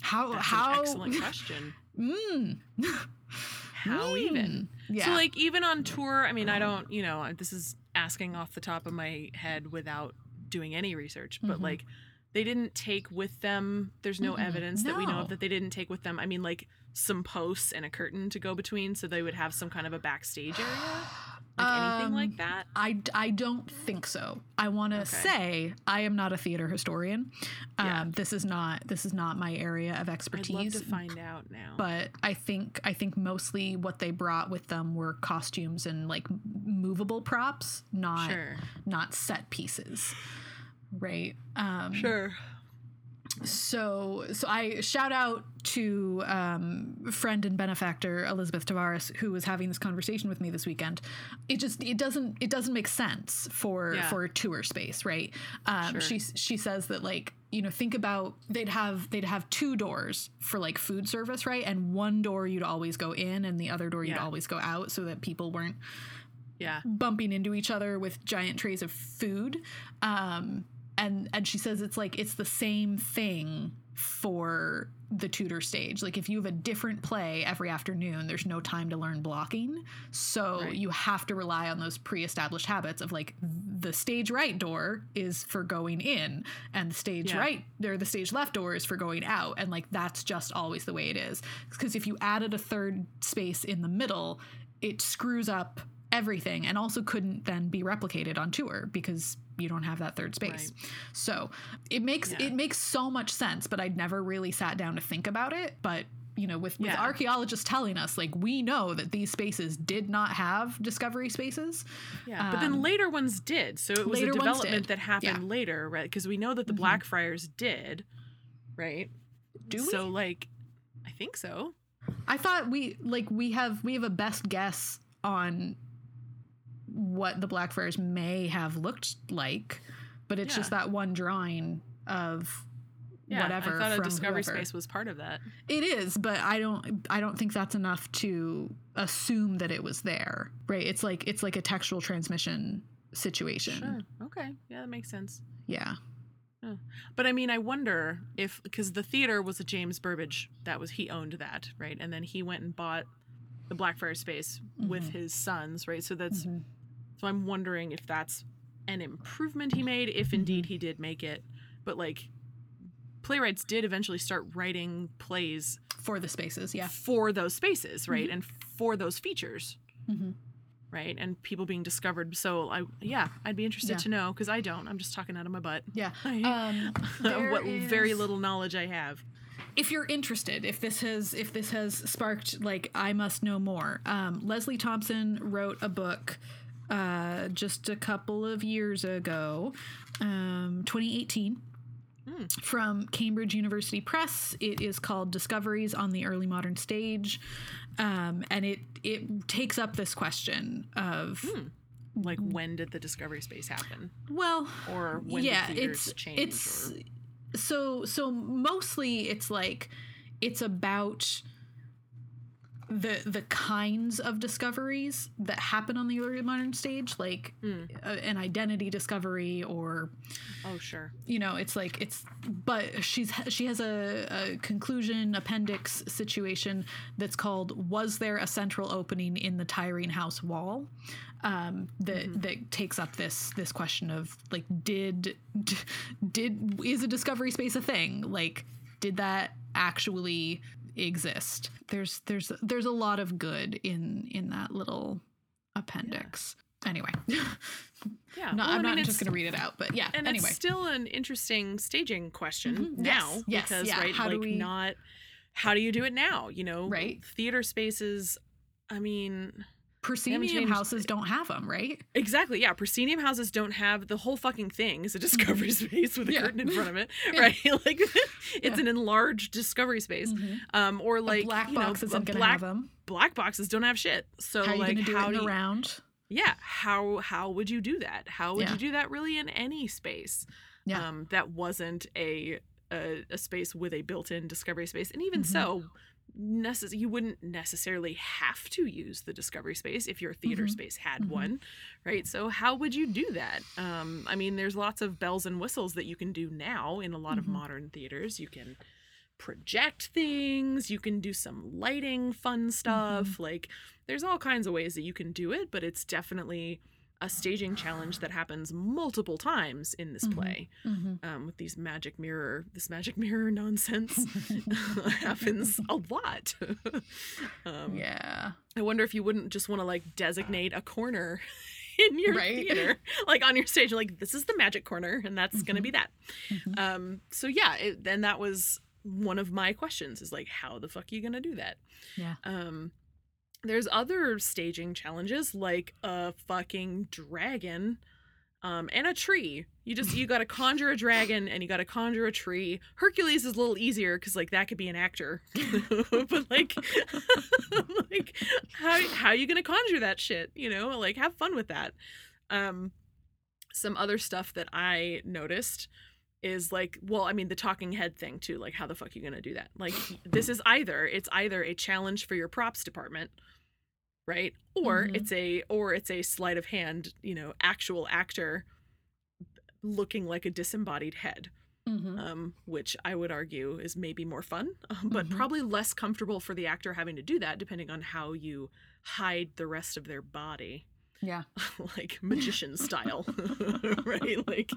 how That's how an excellent question. Mm. How even? Yeah. So like even on tour, I mean, I don't, you know, this is asking off the top of my head without doing any research, but Mhm. like they didn't take with them there's no Mm-mm. evidence that we know of that they didn't take with them. I mean like some posts and a curtain to go between so they would have some kind of a backstage area. Like anything Um, like that? I, I don't think so. I want to Okay. say I am not a theater historian. Um, Yeah. This is not this is not my area of I'd expertise. love to find out now. but I think I think mostly what they brought with them were costumes and like movable props, not sure. not set pieces. Right. Um, Sure. so so I shout out to um, friend and benefactor Elizabeth Tavares who was having this conversation with me this weekend. It just it doesn't it doesn't make sense for Yeah. for a tour space, right? Um, Sure. She she says that like you know think about they'd have they'd have two doors for like food service, right? And one door you'd always go in, and the other door you'd Yeah. always go out, so that people weren't Yeah. bumping into each other with giant trays of food. Um, and and she says it's like it's the same thing for the Tudor stage. Like if you have a different play every afternoon, there's no time to learn blocking. So Right. you have to rely on those pre-established habits of like the stage right door is for going in and the stage Yeah. right or the stage left door is for going out and like that's just always the way it is. Because if you added a third space in the middle, it screws up everything and also couldn't then be replicated on tour because you don't have that third space. So it makes Yeah. it makes so much sense, but I'd never really sat down to think about it. But you know, with, with Yeah. archaeologists telling us, like we know that these spaces did not have discovery spaces. Yeah, but then Um, later ones did. So it was a development that happened Yeah. later, right? Because we know that the Mhm. Blackfriars did, right? Do we? So like, I think so. I thought we like we have we have a best guess on what the Blackfriars may have looked like, but it's Yeah. just that one drawing of Yeah, whatever I thought a Discovery whoever. Space was part of that. It is, but I don't I don't think that's enough to assume that it was there. Right? It's like it's like a textual transmission situation. Sure. Okay. Yeah, that makes sense. Yeah. But I mean, I wonder if because the theater was a James Burbage that was he owned that right, and then he went and bought the Blackfriar space with Mhm. his sons, right? So that's Mhm. So I'm wondering if that's an improvement he made, if indeed he did make it. But like, playwrights did eventually start writing plays For the spaces, yeah. for those spaces, right, and for those features, Mhm. right, and people being discovered. So I, yeah, I'd be interested Yeah. to know because I don't. I'm just talking out of my butt. Yeah. Um, what very little knowledge I have. if you're interested if this has if this has sparked like i must know more um, leslie thomson wrote a book uh, just a couple of years ago um, 2018 Hmm. from cambridge university press it is called discoveries on the early modern stage um, and it it takes up this question of Hmm. Like when did the discovery space happen, well or when yeah did it's change? it's or- so so mostly it's like it's about the the kinds of discoveries that happen on the early modern stage like Hmm. uh, an identity discovery or oh sure, you know it's like it's but she's she has a, a conclusion appendix situation that's called was there a central opening in the tiring house wall? Um, that that takes up this this question of like did did is a discovery space a thing? Like did that actually exist there's there's there's a lot of good in in that little appendix anyway yeah. no, well, i'm I not just gonna read it out but yeah and anyway it's still an interesting staging question Mhm. now Yes, yes, because yeah. right How do like we- not how do you do it now you know Right. theater spaces i mean proscenium houses don't have them right? Exactly yeah proscenium houses don't have the whole fucking thing is a discovery space with a Yeah. curtain in front of it Yeah. right? Like it's Yeah. an enlarged discovery space um or like a black you know, box a isn't black have them black boxes don't have shit so how like how do you, a round? Yeah how how would you do that? How would you do that really in any space um that wasn't a a, a space with a built-in discovery space? And even Mhm. so necess- you wouldn't necessarily have to use the discovery space if your theater Mhm. space had Mhm. one right so how would you do that um i mean there's lots of bells and whistles that you can do now in a lot of Mhm. modern theaters you can project things you can do some lighting fun stuff like there's all kinds of ways that you can do it but it's definitely a staging challenge that happens multiple times in this Mhm. play Mhm. um, with these magic mirror this magic mirror nonsense happens a lot um, yeah. i wonder if you wouldn't just want to like designate a corner in your Right. theater like on your stage like this is the magic corner and that's gonna Mhm. be that Mhm. um so yeah it, then that was one of my questions is like how the fuck are you gonna do that Yeah. um there's other staging challenges like a fucking dragon um and a tree. You just you gotta conjure a dragon and you gotta conjure a tree. Hercules is a little easier because like that could be an actor. But like like how how you gonna conjure that shit you know? Like have fun with that. Um some other stuff that i noticed is like well i mean the talking head thing too like how the fuck are you gonna do that? Like this is either it's either a challenge for your props department right or Mhm. it's a or it's a sleight of hand you know actual actor looking like a disembodied head Mhm. um, which I would argue is maybe more fun, um, but Mhm. probably less comfortable for the actor having to do that, depending on how you hide the rest of their body, Yeah. like magician style, right? Like,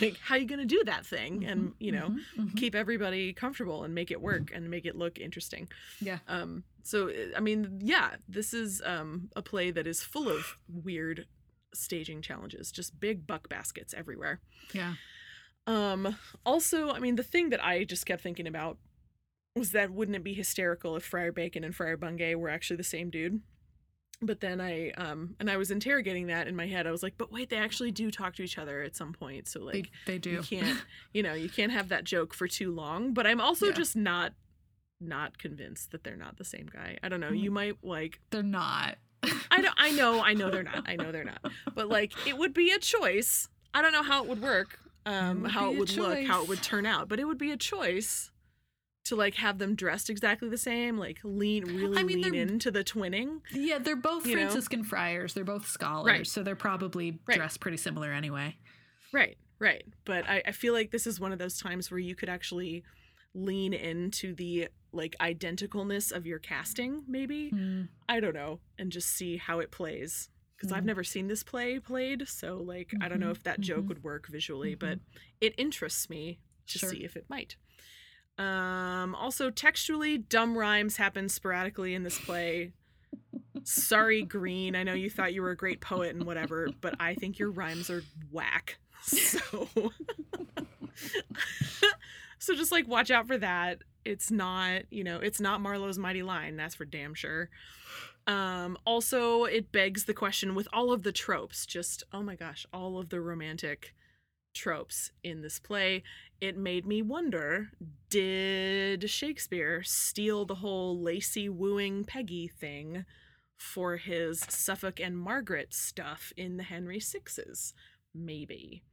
like how you gonna do that thing, and Mhm. you know, Mhm. Mhm. keep everybody comfortable and make it work and make it look interesting. Yeah. Um, so I mean, yeah, this is um, a play that is full of weird staging challenges, just big buck baskets everywhere. Yeah. Um, also, I mean, the thing that I just kept thinking about was that wouldn't it be hysterical if Friar Bacon and Friar Bungay were actually the same dude? But then I um and I was interrogating that in my head. I was like, but wait, they actually do talk to each other at some point. So like they, they do. you can't you know, you can't have that joke for too long. But I'm also Yeah. just not not convinced that they're not the same guy. I don't know. Mm. You might like They're not. I don't I know, I know they're not. I know they're not. But like it would be a choice. I don't know how it would work, um, would how it would look, how it would turn out, but it would be a choice to like have them dressed exactly the same, like lean really I mean, lean into the twinning. Yeah, they're both You know? Franciscan friars. They're both scholars, Right. so they're probably Right. dressed pretty similar anyway. Right, right. But I, I feel like this is one of those times where you could actually lean into the like identicalness of your casting, maybe. Mm, I don't know, and just see how it plays. Because I've Mhm. never seen this play played, so like I don't know Mhm, if that joke mhm. would work visually, but it interests me to Sure. see if it might. Um, also, textually, dumb rhymes happen sporadically in this play. Sorry, Greene. I know you thought you were a great poet and whatever, but I think your rhymes are whack. So, so just like watch out for that. It's not, you know, it's not Marlowe's mighty line. That's for damn sure. Um, also, it begs the question with all of the tropes, just oh my gosh, all of the romantic tropes in this play, it made me wonder did Shakespeare steal the whole Lacy wooing Peggy thing for his Suffolk and Margaret stuff in the Henry Sixes? Maybe.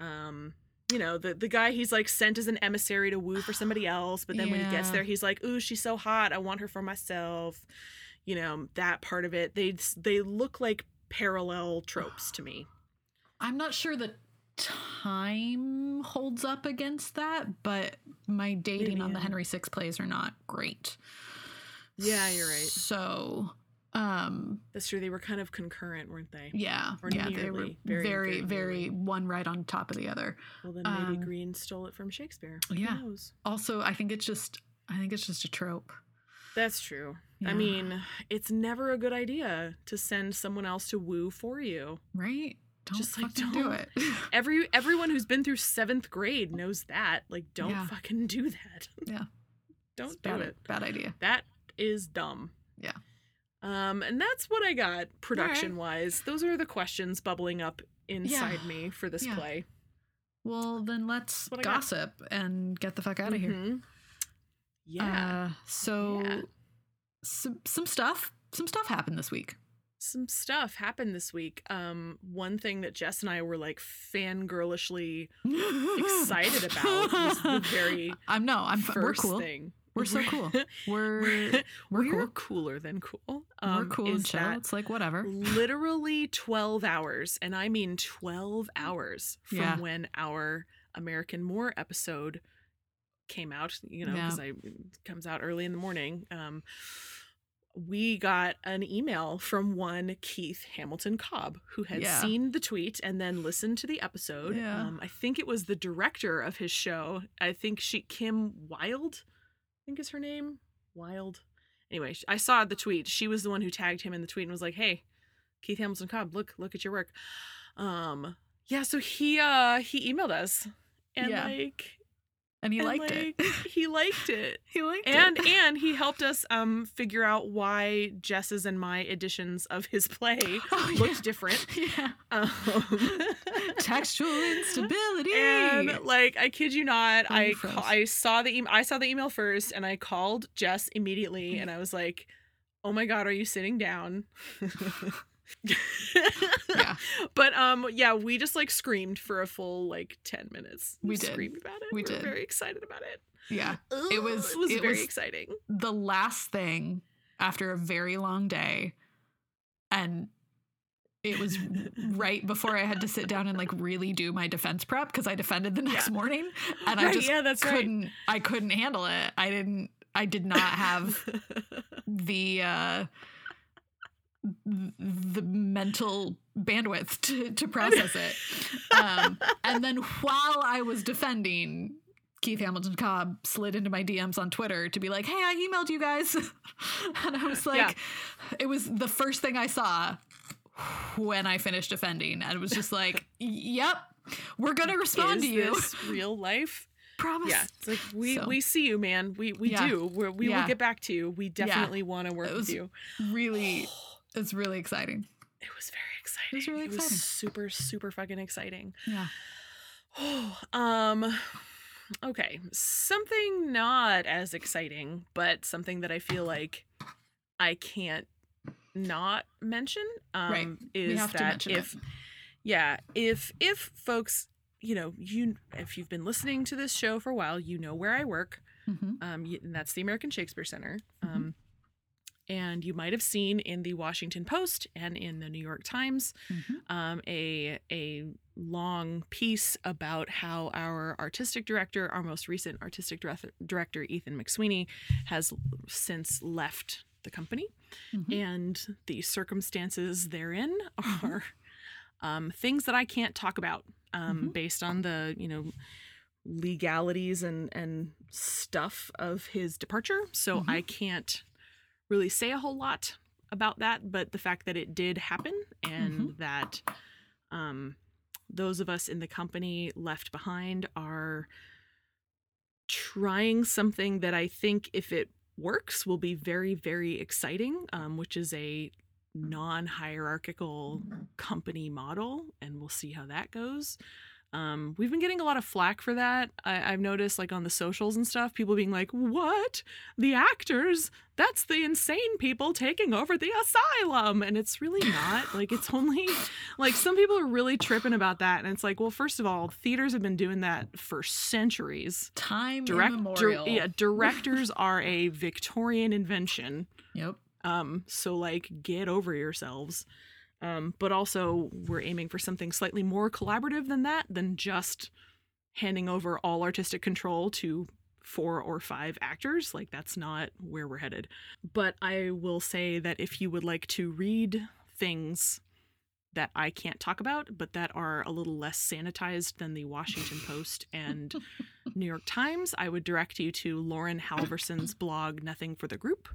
Um, you know, the, the guy he's like sent as an emissary to woo for somebody else, but then when he gets there, he's like, Ooh, she's so hot, I want her for myself. You know, that part of it. They they look like parallel tropes to me. I'm not sure the time holds up against that, but my dating on the Henry Six plays are not great. Yeah, you're right. So, um, That's true. They were kind of concurrent, weren't they? yeah, Or yeah, they were very, very, very one right on top of the other. Well, then maybe Um, Greene stole it from Shakespeare. yeah. Knows? Also, I think it's just, I think it's just a trope. That's true. Yeah. I mean, it's never a good idea to send someone else to woo for you. right? Don't Just, like, fucking do don't. it. Every everyone who's been through seventh grade knows that. Like, don't Yeah. fucking do that. Yeah. don't It's do bad, it. Bad idea. That is dumb. Yeah. Um, and that's what I got production wise. Those are the questions bubbling up inside me for this Yeah. play. Well, then let's got. gossip and get the fuck out of here. Mhm. Yeah. Uh, so Yeah. some some stuff some stuff happened this week. Some stuff happened this week. Um, one thing that Jess and I were like fangirlishly excited about was the very I'm no, I'm first we're cool. thing. We're so cool. We're we're, we're we're cool. cooler than cool. we're Um, cool and chill. It's like whatever. literally 12 hours, and I mean 12 hours from Yeah. when our American Moor episode came out, you know, Yeah. because I it comes out early in the morning. Um, we got an email from one Keith Hamilton Cobb who had Yeah. seen the tweet and then listened to the episode. Yeah. Um, I think it was the director of his show. I think she Kim Weild, I think is her name. Weild. Anyway, I saw the tweet. She was the one who tagged him in the tweet and was like, "Hey, Keith Hamilton Cobb, look look at your work." Um, yeah. So he uh he emailed us and Yeah. like And he and, liked it. he liked it He liked and it. and and he helped us um figure out why Jess's and my editions of his play Oh, looked yeah. different. Yeah. Um, Textual instability. and like I kid you not, I ca- I saw the email I saw the email first and I called Jess immediately and I was like, "Oh my god, are you sitting down?" Yeah. But um yeah, we just like screamed for a full like 10 minutes. We did. screamed about it. We were did. very excited about it. yeah. It was- it was it very was- exciting. The last thing after a very long day, and it was right before I had to sit down and like really do my defense prep because I defended the next Yeah. morning, and I just yeah, that's right. couldn't. I couldn't handle it. I didn't. I did not have the uh the mental bandwidth to, to process it. Um, and then while I was defending, Keith Hamilton Cobb slid into my DMs on Twitter to be like, "Hey, I emailed you guys," and I was like, Yeah. "It was the first thing I saw when I finished defending," and it was just like, "Yep, we're gonna respond Is to you, real life? promise." Yeah, it's like we So- we see you, man. We we Yeah. do. We're, we Yeah. will get back to you. We definitely want to work It with you. Really, it's really exciting. It was very exciting. It was really exciting. super super fucking exciting. Yeah. Oh, um okay, something not as exciting, but something that I feel like I can't not mention um Right. is have to that mention if it. yeah, if if folks, you know, you if you've been listening to this show for a while, you know where I work. Mhm. Um, and that's the American Shakespeare Center. Mhm. Um, and you might have seen in the Washington Post and in the New York Times Mhm. um, a a long piece about how our artistic director, our most recent artistic director, director Ethan McSweeny, has since left the company, Mhm. and the circumstances therein Mhm. are um, things that I can't talk about um, Mhm. based on the you know legalities and and stuff of his departure. So Mhm. I can't really say a whole lot about that, but the fact that it did happen and that um, those of us in the company left behind are trying something that I think, if it works, will be very, very exciting, um, which is a non hierarchical company model. And we'll see how that goes. Um, we've been getting a lot of flack for that. I, I've noticed, like on the socials and stuff, people being like, "What? The actors? That's the insane people taking over the asylum." And it's really not. like, it's only like some people are really tripping about that. And it's like, well, first of all, theaters have been doing that for centuries. Time Direct, dir- immemorial. yeah, directors are a Victorian invention. Yep. Um, so like get over yourselves. Um, but also we're aiming for something slightly more collaborative than that, than just handing over all artistic control to four or five actors. Like that's not where we're headed. But I will say that if you would like to read things that I can't talk about, but that are a little less sanitized than the Washington Post and New York Times, I would direct you to Lauren Halverson's blog, Nothing for the Group,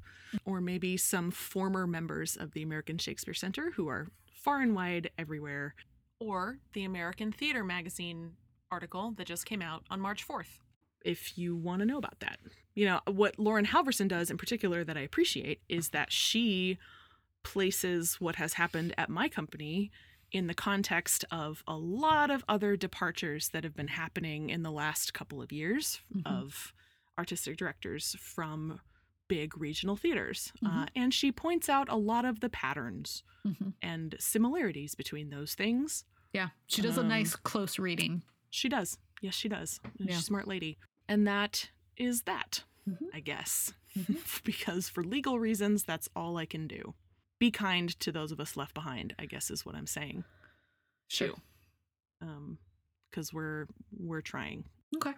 or maybe some former members of the American Shakespeare Center who are far and wide everywhere, or the American Theater Magazine article that just came out on March 4th. If you want to know about that, you know, what Lauren Halverson does in particular that I appreciate is that she places what has happened at my company in the context of a lot of other departures that have been happening in the last couple of years Mhm. of artistic directors from big regional theaters. Uh, Mhm. and she points out a lot of the patterns Mhm. and similarities between those things. Yeah. She does a Um, nice close reading. She does. Yes, she does. She's a smart lady. And that is that, Mhm. I guess. Mhm. because for legal reasons, that's all I can do. Be kind to those of us left behind, I guess is what I'm saying. Sure. too. Um, because we're we're trying. Okay.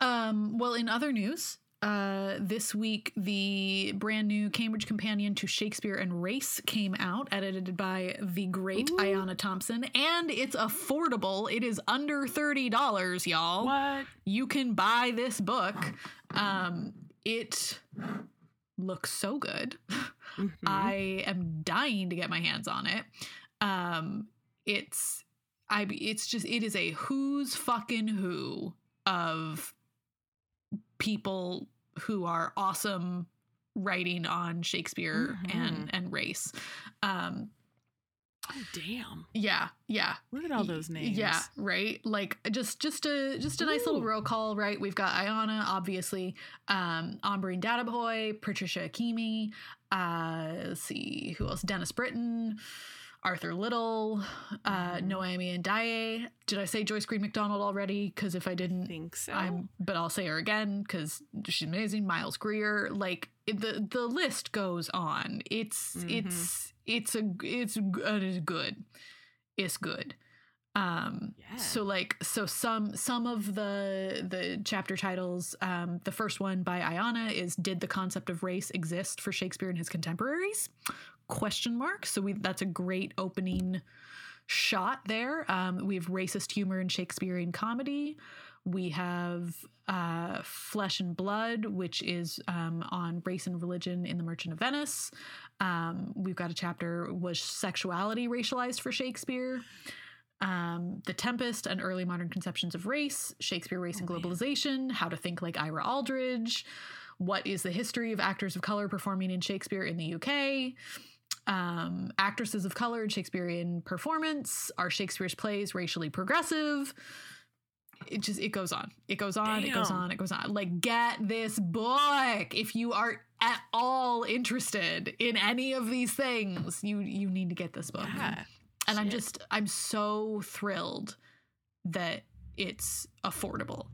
Um, well, in other news, uh, this week, the brand new Cambridge Companion to Shakespeare and Race came out, edited by the great Ooh. Ayanna Thompson, and it's affordable. It is under $30, y'all. What? You can buy this book. Um, it looks so good. Mhm. I am dying to get my hands on it. Um, it's I it's just it is a who's fucking who of people who are awesome writing on Shakespeare and and race. Um, oh, damn. yeah, yeah. Look at all those names. Yeah, right. Like just just a just a nice little roll call, right? We've got Ayanna, obviously, um, Ambereen Dadabhoy, Patricia Akhimie, uh, let's see who else? Dennis Britton, Arthur Little, uh, Mhm. Noémie Ndiaye. Did I say Joyce Green MacDonald already? Because if I I didn't, think so. I'm but I'll say her again because she's amazing. Miles Grier, like the the list goes on. It's Mhm. it's it's a it's it is good. It's good. Um Yeah. so like so some some of the the chapter titles um the first one by Ayanna is did the concept of race exist for Shakespeare and his contemporaries? Question mark. So we that's a great opening shot there. Um, we have racist humor in Shakespearean comedy. We have uh, Flesh and Blood, which is um, on race and religion in The Merchant of Venice. Um, we've got a chapter was sexuality racialized for Shakespeare. Um, the Tempest and early modern conceptions of race, Shakespeare, race, and Oh, man. globalization, how to think like Ira Aldridge, what is the history of actors of color performing in Shakespeare in the UK, um, actresses of color in Shakespearean performance, are Shakespeare's plays racially progressive? It just it goes on. It goes on, it goes on, it goes on. Like get this book if you are at all interested in any of these things. You you need to get this book yeah. And i'm just i'm so thrilled that it's affordable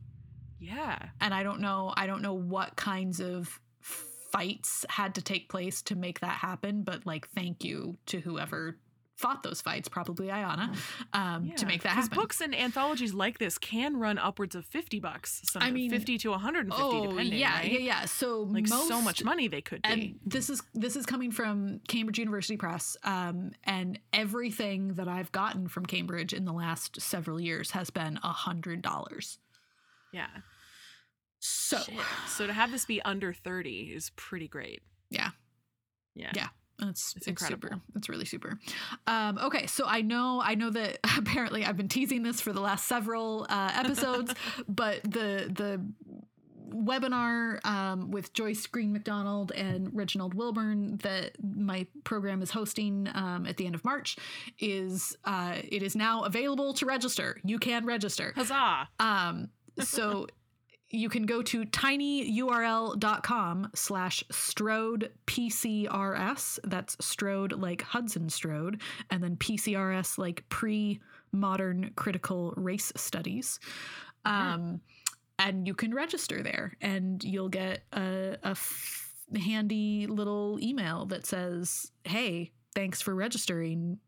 Yeah. and i don't know i don't know what kinds of fights had to take place to make that happen but like thank you to whoever fought those fights probably ayanna um, to make that happen Because books and anthologies like this can run upwards of 50 bucks. Some, I mean, 50 to 150 oh depending, yeah right? yeah yeah so Like most, so much money they could be. and this is this is coming from Cambridge University Press, um, and everything that I've gotten from Cambridge in the last several years has been a hundred dollars. yeah. So Shit. So to have this be under 30 is pretty great. Yeah. Yeah. Yeah. It's It's it's, super. incredible. It's really super. Um, okay, so I know I know that apparently I've been teasing this for the last several uh, episodes, but the the webinar um, with Joyce Green MacDonald and Reginald Wilburn that my program is hosting um, at the end of March is uh, it is now available to register. You can register. Huzzah. Um, so you can go to tinyurl.com slash strode PCRS. That's strode like Hudson Strode, and then PCRS like pre modern critical race studies. Um, and you can register there, and you'll get a, a f- handy little email that says, Hey, thanks for registering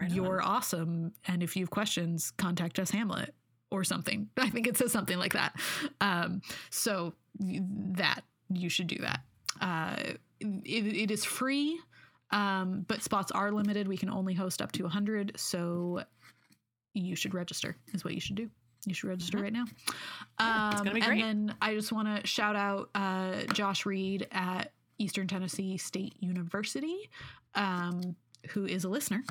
Right you're awesome and if you have questions contact us hamlet or something. I think it says something like that. Um, so that you should do that. Uh, it, it is free um, but spots are limited. We can only host up to 100 so you should register is what you should do. You should register Mhm. right now. Yeah, um, gonna be great. and then i just want to shout out uh, josh reid at eastern tennessee state university um, who is a listener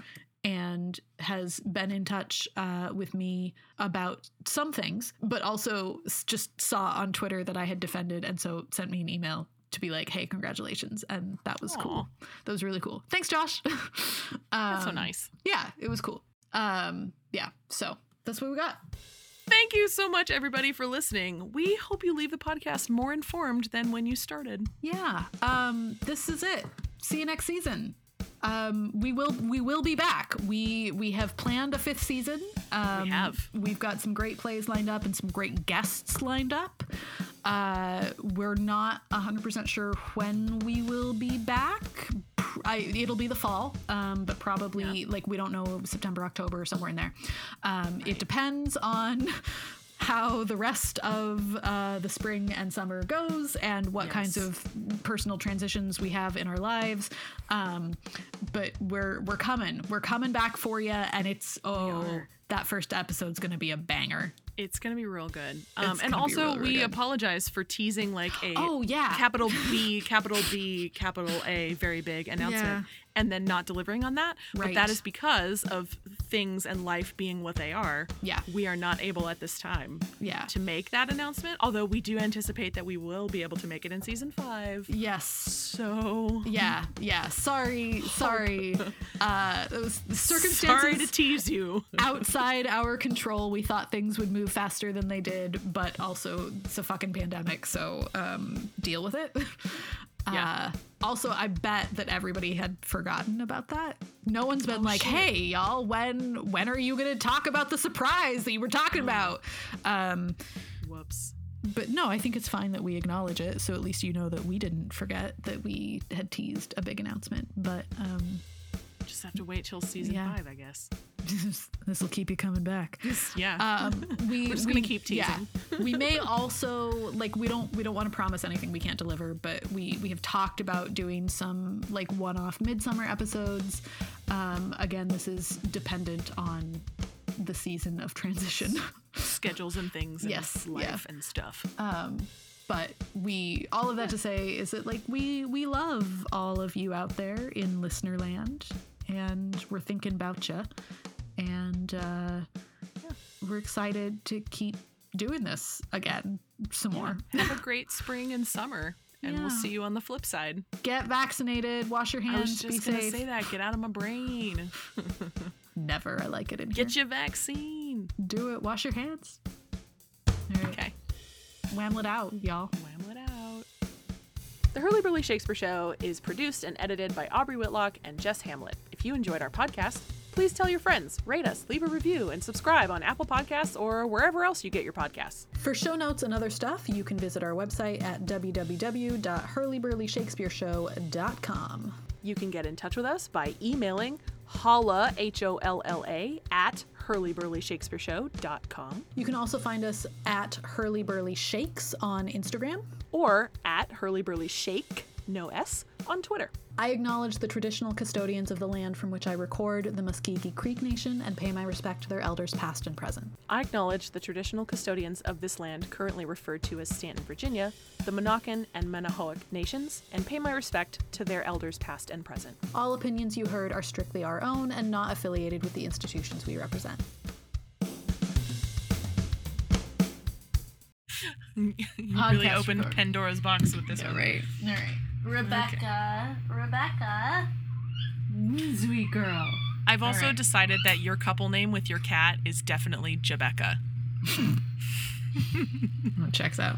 and has been in touch uh, with me about some things, but also just saw on Twitter that I had defended, and so sent me an email to be like, "Hey, congratulations!" And that was cool. That was really cool. Thanks, Josh. That's so Um, nice. Yeah, it was cool. Um, yeah, so that's what we got. Thank you so much, everybody, for listening. We hope you leave the podcast more informed than when you started. Yeah, um, this is it. See you next season. Um, we will we will be back. We we have planned a fifth season. Um, have. We've got some great plays lined up and some great guests lined up. Uh, we're not 100% sure when we will be back. I, it'll be the fall, um, but probably like we don't know September, October, somewhere in there. Um, It depends on how the rest of uh, the spring and summer goes and what Yes. kinds of personal transitions we have in our lives. Um, but we're we're coming, we're coming back for you, and it's oh that first episode's gonna be a banger. It's gonna be real good. Um, and also, we good. apologize for teasing like a Oh yeah, capital B, capital B, capital A, very big announcement, Yeah. And then not delivering on that. But that is because of things and life being what they are. Yeah. We are not able at this time yeah. to make that announcement, although we do anticipate that we will be able to make it in season five. Yes. So. Yeah, yeah. Sorry, sorry. Uh, those circumstances Sorry to tease you. outside our control. We thought things would move faster than they did, but also it's a fucking pandemic, so um, deal with it. Yeah. Uh, also, I bet that everybody had forgotten about that. No one's been like, shit. "Hey, y'all, when when are you going to talk about the surprise that you were talking about?" Um, Whoops. but no, I think it's fine that we acknowledge it, so at least you know that we didn't forget that we had teased a big announcement. But um, Just have to wait till season Yeah. five, I guess. this will keep you coming back. Yeah. Um, we We're just we- gonna keep yeah. teasing. we may also like we don't we don't want to promise anything we can't deliver, but we we have talked about doing some like one-off midsummer episodes. Um, again, this is dependent on the season of transition. Schedules and things and Yes, life yeah. and stuff. um, but we all of that to say is that like we we love all of you out there in listener land, and we're thinking about you, and uh, we're excited to keep doing this again some more. Have a great spring and summer. And we'll see you on the flip side. Get vaccinated, wash your hands, be safe. say that. Get out of my brain. Never, I like it in Get here. your vaccine. Do it. Wash your hands. Right, Okay. whamlet out, y'all. Wham. The Hurly Burly Shakespeare Show is produced and edited by Aubrey Whitlock and Jess Hamlet. If you enjoyed our podcast, please tell your friends, rate us, leave a review, and subscribe on Apple Podcasts or wherever else you get your podcasts. For show notes and other stuff, you can visit our website at www.hurlyburlysshakespeareshow.com. You can get in touch with us by emailing holla, H O L L A, at hurlyburlyshakespeareshow.com You can also find us at Hurly Burly Shakes on Instagram. or at hurlyburlyshake, no S, on Twitter. I acknowledge the traditional custodians of the land from which I record, the Muscogee Creek Nation, and pay my respect to their elders past and present. I acknowledge the traditional custodians of this land currently referred to as Staunton, Virginia, the Monacan and Manahoac nations, and pay my respect to their elders past and present. All opinions you heard are strictly our own and not affiliated with the institutions we represent. you Podcast really opened record. Pandora's box with this one. right. All right. Rebecca. Rebecca. Sweet girl. I've also right. decided that your couple name with your cat is definitely Jebecca. Checks out.